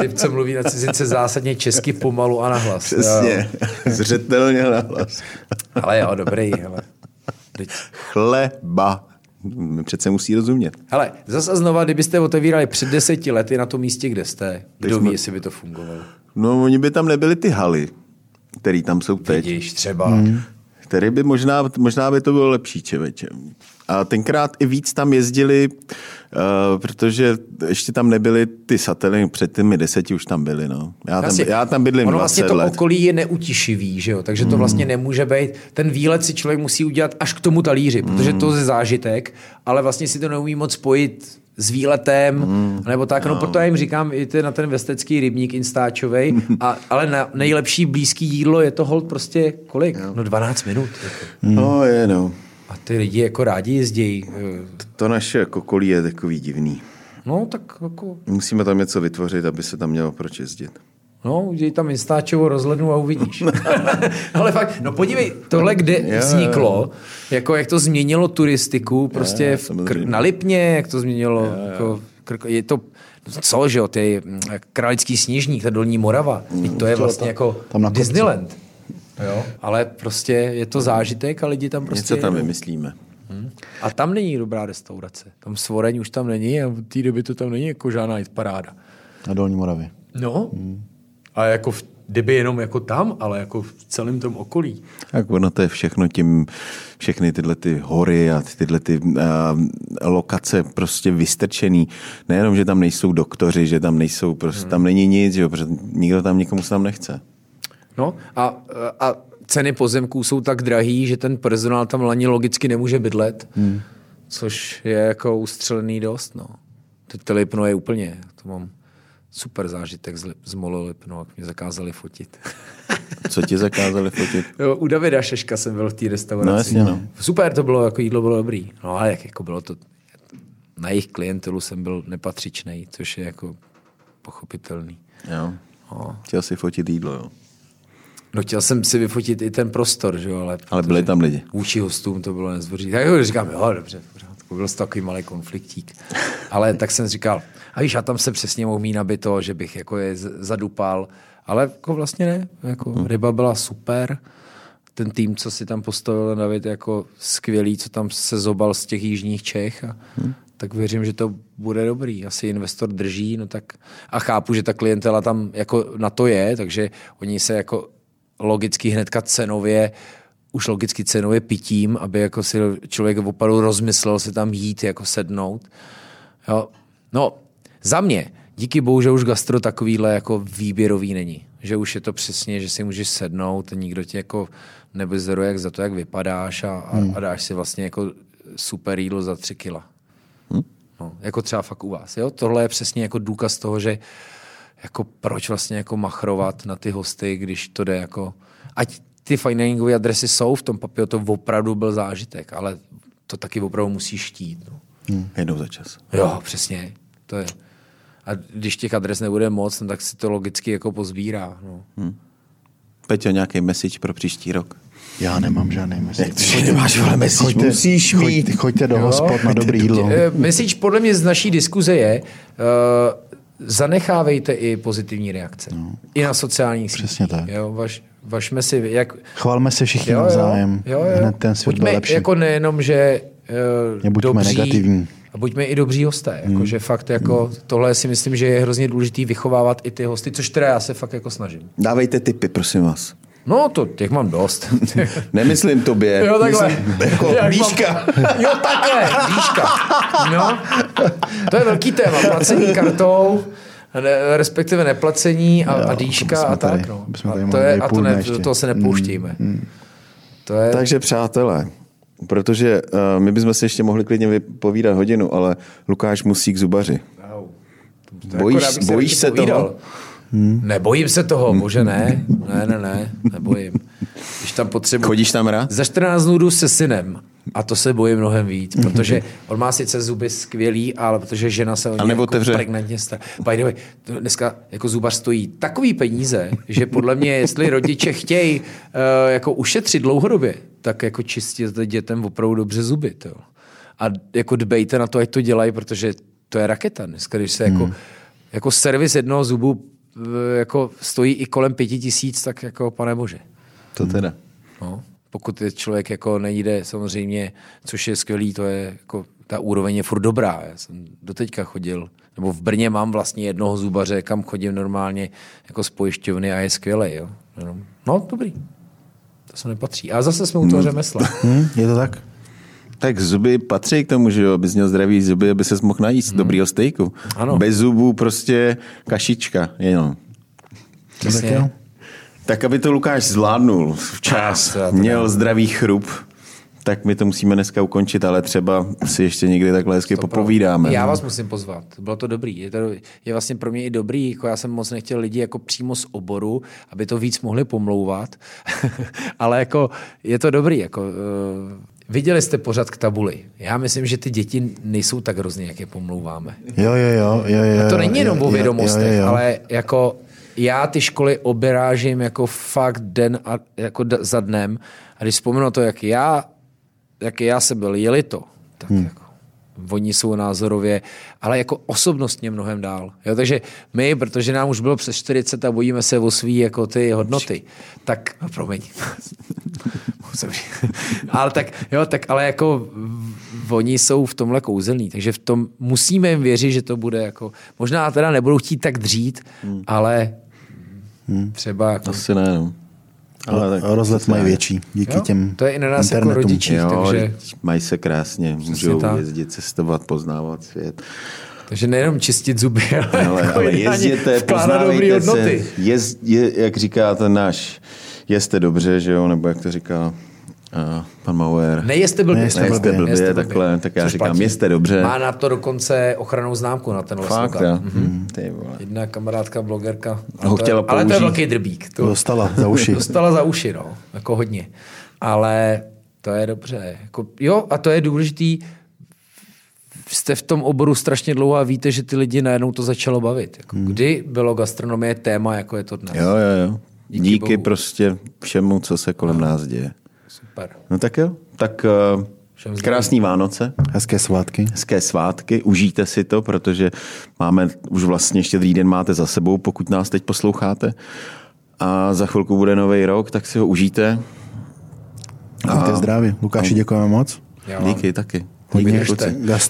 Ty, co mluví na cizince zásadně česky pomalu a nahlas. Přesně. Zřetelně nahlas. ale jo, dobrý. Ale... Chleba. Přece musí rozumět. Ale zase znova, kdybyste otevírali před deseti lety na tom místě, kde jste, kdo jsme... ví, jestli by to fungovalo? No, oni by tam nebyli ty haly, které tam jsou teď. Vidíš, třeba. Hmm. Který by možná, možná by to bylo lepší, čeveče. A tenkrát i víc tam jezdili, uh, protože ještě tam nebyly ty satelity, před těmi deseti už tam byly. No. Já, tam, Asi- já tam bydlím ono 20 vlastně to let. okolí je neutišivý, že jo? takže to vlastně nemůže být. Ten výlet si člověk musí udělat až k tomu talíři, protože to je zážitek, ale vlastně si to neumí moc spojit s výletem, nebo tak, no, proto já jim říkám, jděte na ten vestecký rybník instáčovej, a, ale na, nejlepší blízký jídlo je to hold prostě kolik? No 12 minut. Jako. No je, no. A ty lidi jako rádi jezdí. To naše okolí je takový divný. No, tak jako, Musíme tam něco vytvořit, aby se tam mělo proč jezdit. no, udělej tam Instáčovo rozhlednu a uvidíš. Ale fakt, no podívej, tohle kde Jo, vzniklo, jako jak to změnilo turistiku, prostě Jo, v kr- na Lipně, jak to změnilo, jako, kr- je to, co, že jo, ty mm, Králický sněžník, ta Dolní Morava, mm, to je vlastně jako tam na kopci. Disneyland. Jo, ale prostě je to zážitek a lidi tam prostě Něco tam vymyslíme. A tam není dobrá restaurace. Tam svoreň už tam není a v té době to tam není jako žádná paráda. Na Dolní Moravě. No. A jako v, kdyby jenom jako tam, ale jako v celém tom okolí. Tak ono to je všechno tím, všechny tyhle ty hory a tyhle ty uh, lokace prostě vystrčený. Nejenom, že tam nejsou doktoři, že tam nejsou, prostě Hmm. tam není nic, že jo, protože nikdo tam nikomu se tam nechce. No a, a ceny pozemků jsou tak drahý, že ten personál tam ani logicky nemůže bydlet, hmm. což je jako ustřelený dost. No. Teď to Lipno je úplně, to mám super zážitek z, z Molo Lipno, jak mě zakázali fotit. Co ti zakázali fotit? Jo, u Davida Šeška jsem byl v té restauraci. No, jasně, no. Super to bylo, jako jídlo bylo dobrý. No ale jak jako bylo to, na jejich klientelu jsem byl nepatřičný, což je jako pochopitelný. Jo. No. Chtěl si fotit jídlo, jo. No chtěl jsem si vyfotit i ten prostor, že jo, ale... Ale byli tam lidi. Vůči hostům to bylo nezvoří. Tak jo, říkám, jo, dobře, v pořádku. Byl to takový malý konfliktík. Ale tak jsem říkal, a víš, a tam se přesně mohl mít nabito, že bych jako je zadupal. Ale jako vlastně ne. Jako Hmm. ryba byla super. Ten tým, co si tam postavil David, jako skvělý, co tam se zobal z těch jižních Čech. A, Hmm. Tak věřím, že to bude dobrý. Asi investor drží, no tak a chápu, že ta klientela tam jako na to je, takže oni se jako logicky hnedka cenově už logicky cenově pitím, aby jako si člověk opravdu rozmyslel se tam jít, jako sednout. Jo. No, za mě, díky bohu, že už gastro takovýhle jako výběrový není. Že už je to přesně, že si můžeš sednout, nikdo tě jako nebezeruje jak za to, jak vypadáš a, a, a dáš si vlastně jako super jídlo za tři kila. No, jako třeba fakt u vás. Jo? Tohle je přesně jako důkaz toho, že jako proč vlastně jako machrovat na ty hosty, když to jde jako... Ať ty fine diningové adresy jsou v tom papíru, to opravdu byl zážitek, ale to taky opravdu musíš štít. No. Jednou za čas. Jo, přesně. To je. A když těch adres nebude moc, no, tak si to logicky jako pozbírá. No. Peťo, nějaký message pro příští rok? Já nemám žádný message. to, že nemáš, vole, message? Choďte, Musíš mít. Choďte, choďte do hospod na dobrý jídlo. Eh, Message podle mě z naší diskuze je, uh, zanechávejte i pozitivní reakce. No. I na sociálních sítích. Přesně tak. Jo, vaš, vašme si, jak, Chvalme se všichni navzájem. Hned ten svět buďme bude lepší. jako nejenom, že uh, Nebuďme dobří, negativní. a buďme i dobří hosté. Jako, Hmm. že fakt jako, tohle si myslím, že je hrozně důležitý vychovávat i ty hosty, což teda já se fakt jako snažím. Dávejte tipy, prosím vás. No, to těch mám dost. Nemyslím tobě. Jo, takhle. Myslím, jako Jak mám- výška. Jo, takhle, výška. No, to je velký téma. Placení kartou, ne, respektive neplacení a, Jo, a dýška a tak. tady- No. A to je, a to ne, do toho se nepouštíme. To je, Takže přátelé, protože uh, my bychom si ještě mohli klidně vypovídat hodinu, ale Lukáš musí k zubaři. To Bojíš- jako bojíš se povídal. toho? Hmm. Nebojím se toho, bože ne. Ne, ne, ne, nebojím. Když tam potřebuji... Chodíš tam rád? Za 14 dnů jdu se synem. A to se bojím mnohem víc, protože on má sice zuby skvělý, ale protože žena se o něj nebo jako pregnantně stará. By the way, to dneska jako zubař stojí takový peníze, že podle mě, jestli rodiče chtějí uh, jako ušetřit dlouhodobě, tak jako čistit dětem opravdu dobře zuby. To. A jako dbejte na to, ať to dělají, protože to je raketa. Dneska, když se jako, Hmm. jako servis jednoho zubu jako stojí i kolem pěti tisíc, tak jako pane bože. To teda. No, pokud je člověk jako nejde samozřejmě, což je skvělý, to je jako, ta úroveň je furt dobrá. Já jsem doteďka chodil, nebo v Brně mám vlastně jednoho zubaře, kam chodím normálně jako z pojišťovny a je skvělý. Jo. No, No, dobrý. To se nepatří. A zase jsme u toho řemesla. Hm, je to tak? Tak zuby patří k tomu, že jo, abys měl zdravý zuby, aby se mohl najíst hmm. dobrýho stejku. Ano. Bez zubů prostě kašička, jenom. Přesně. Tak jo. Tak aby to Lukáš zvládnul včas, měl zdravý chrup, tak my to musíme dneska ukončit, ale třeba si ještě někdy takhle hezky popovídáme. Já vás musím pozvat. Bylo to dobrý. Je, to, je vlastně pro mě i dobrý. Jako já jsem moc nechtěl lidi jako přímo z oboru, aby to víc mohli pomlouvat. Ale jako je to dobrý. Jako, uh, viděli jste pořád k tabuli. Já myslím, že ty děti nejsou tak hrozný, jak je pomlouváme. Jo, jo, jo, jo, jo. To není jenom jo, o jo, vědomostech, jo, jo. ale jako já ty školy obrážím jako fakt den a, jako d- za dnem. A když vzpomenu to, jak já, jak já jsem byl, jeli to, tak hmm. jako, oni jsou názorově, ale jako osobnostně mnohem dál. Jo, takže my, protože nám už bylo přes 40 a bojíme se o svý jako ty hodnoty, tak, no, promiň. Ale tak, jo, tak ale jako oni jsou v tomhle kouzelní, takže v tom musíme jim věřit, že to bude jako, možná teda nebudou chtít tak dřít, hmm. ale třeba jako, Asi ne, no. Ale tak, Rozlet mají větší díky jo, těm to je i na nás jako internetům. rodičích, Jo, takže, mají se krásně, můžou tak. jezdit, cestovat, poznávat svět. takže nejenom čistit zuby, ale, Ale, jako ale jezděte, vkládat dobrý poznávejte se, hodnoty. jez, je, jak říká ten náš, jeste dobře, že jo, nebo jak to říká uh, pan Mauer. Nejeste blbě. Nejeste Nejeste blbě, Nejeste takhle, tak já Což říkám, platí. jeste dobře. Má na to dokonce ochranou známku na ten Fakt, slogan. jo. Mm-hmm. Ty vole. Jedna kamarádka, blogerka. Ho Ale to, chtěla je, ale to je velký drbík. To Dostala za uši. dostala za uši, no. Jako hodně. Ale to je dobře. Jako, jo, a to je důležitý. Jste v tom oboru strašně dlouho a víte, že ty lidi najednou to začalo bavit. Jako, Hmm. Kdy bylo gastronomie téma, jako je to dnes? Jo, jo, jo. Díky Díky, bohu. Prostě všemu, co se kolem nás děje. Super. No tak jo, tak uh, krásný Vánoce, Hezké svátky. hezké svátky, užijte si to, protože máme už vlastně štědrý den máte za sebou, pokud nás teď posloucháte. A za chvilku bude nový rok, tak si ho užijte. Mějte zdraví. Lukáši, děkujeme moc. Vám- Díky taky. Hodně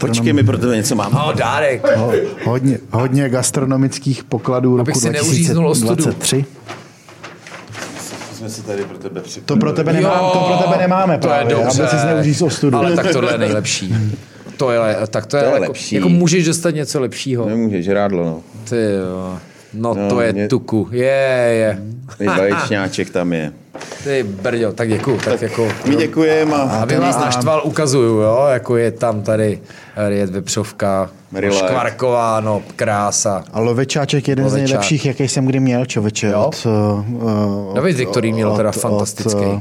Počkej, my pro tebe něco máme. No, dárek. Ho, hodně, hodně gastronomických pokladů Abych roku si neuříznul ostudu. 2023. Jsme si tady pro tebe To pro tebe, nemám, to pro tebe nemáme to je právě, dobře. aby si neuříz ostudu. Ale tak tohle je nejlepší. To je, tak to je, To je jako, lepší. jako můžeš dostat něco lepšího. Nemůžeš, žrádlo, no. Ty jo. No, No, to je mě- tuku. Je, je. I vaječňáček tam je. Ty brďo, tak děkuju. Tak jako, My děkujeme a, aby vás naštval, ukazuju, jo, jako je tam tady je vepřovka, Relax. škvarkováno, krása. A lovečáček jeden z Lovečák. nejlepších, jaký jsem kdy měl, čověče. Jo? Od, uh, David Viktorín měl teda fantastický. Od, uh,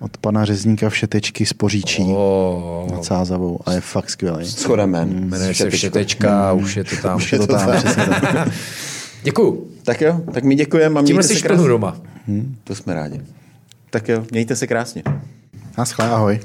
od pana řezníka všetečky z Poříčí O, nad Sázavou a je fakt skvělý. schodemen. jmenuje se Všetečka, už je to tam. Už je to tam, přesně tak. Děkuju. Tak jo, tak my děkujeme a Tímhle mějte si se krásně. doma. To jsme rádi. Tak jo, mějte se krásně. Naschle, ahoj.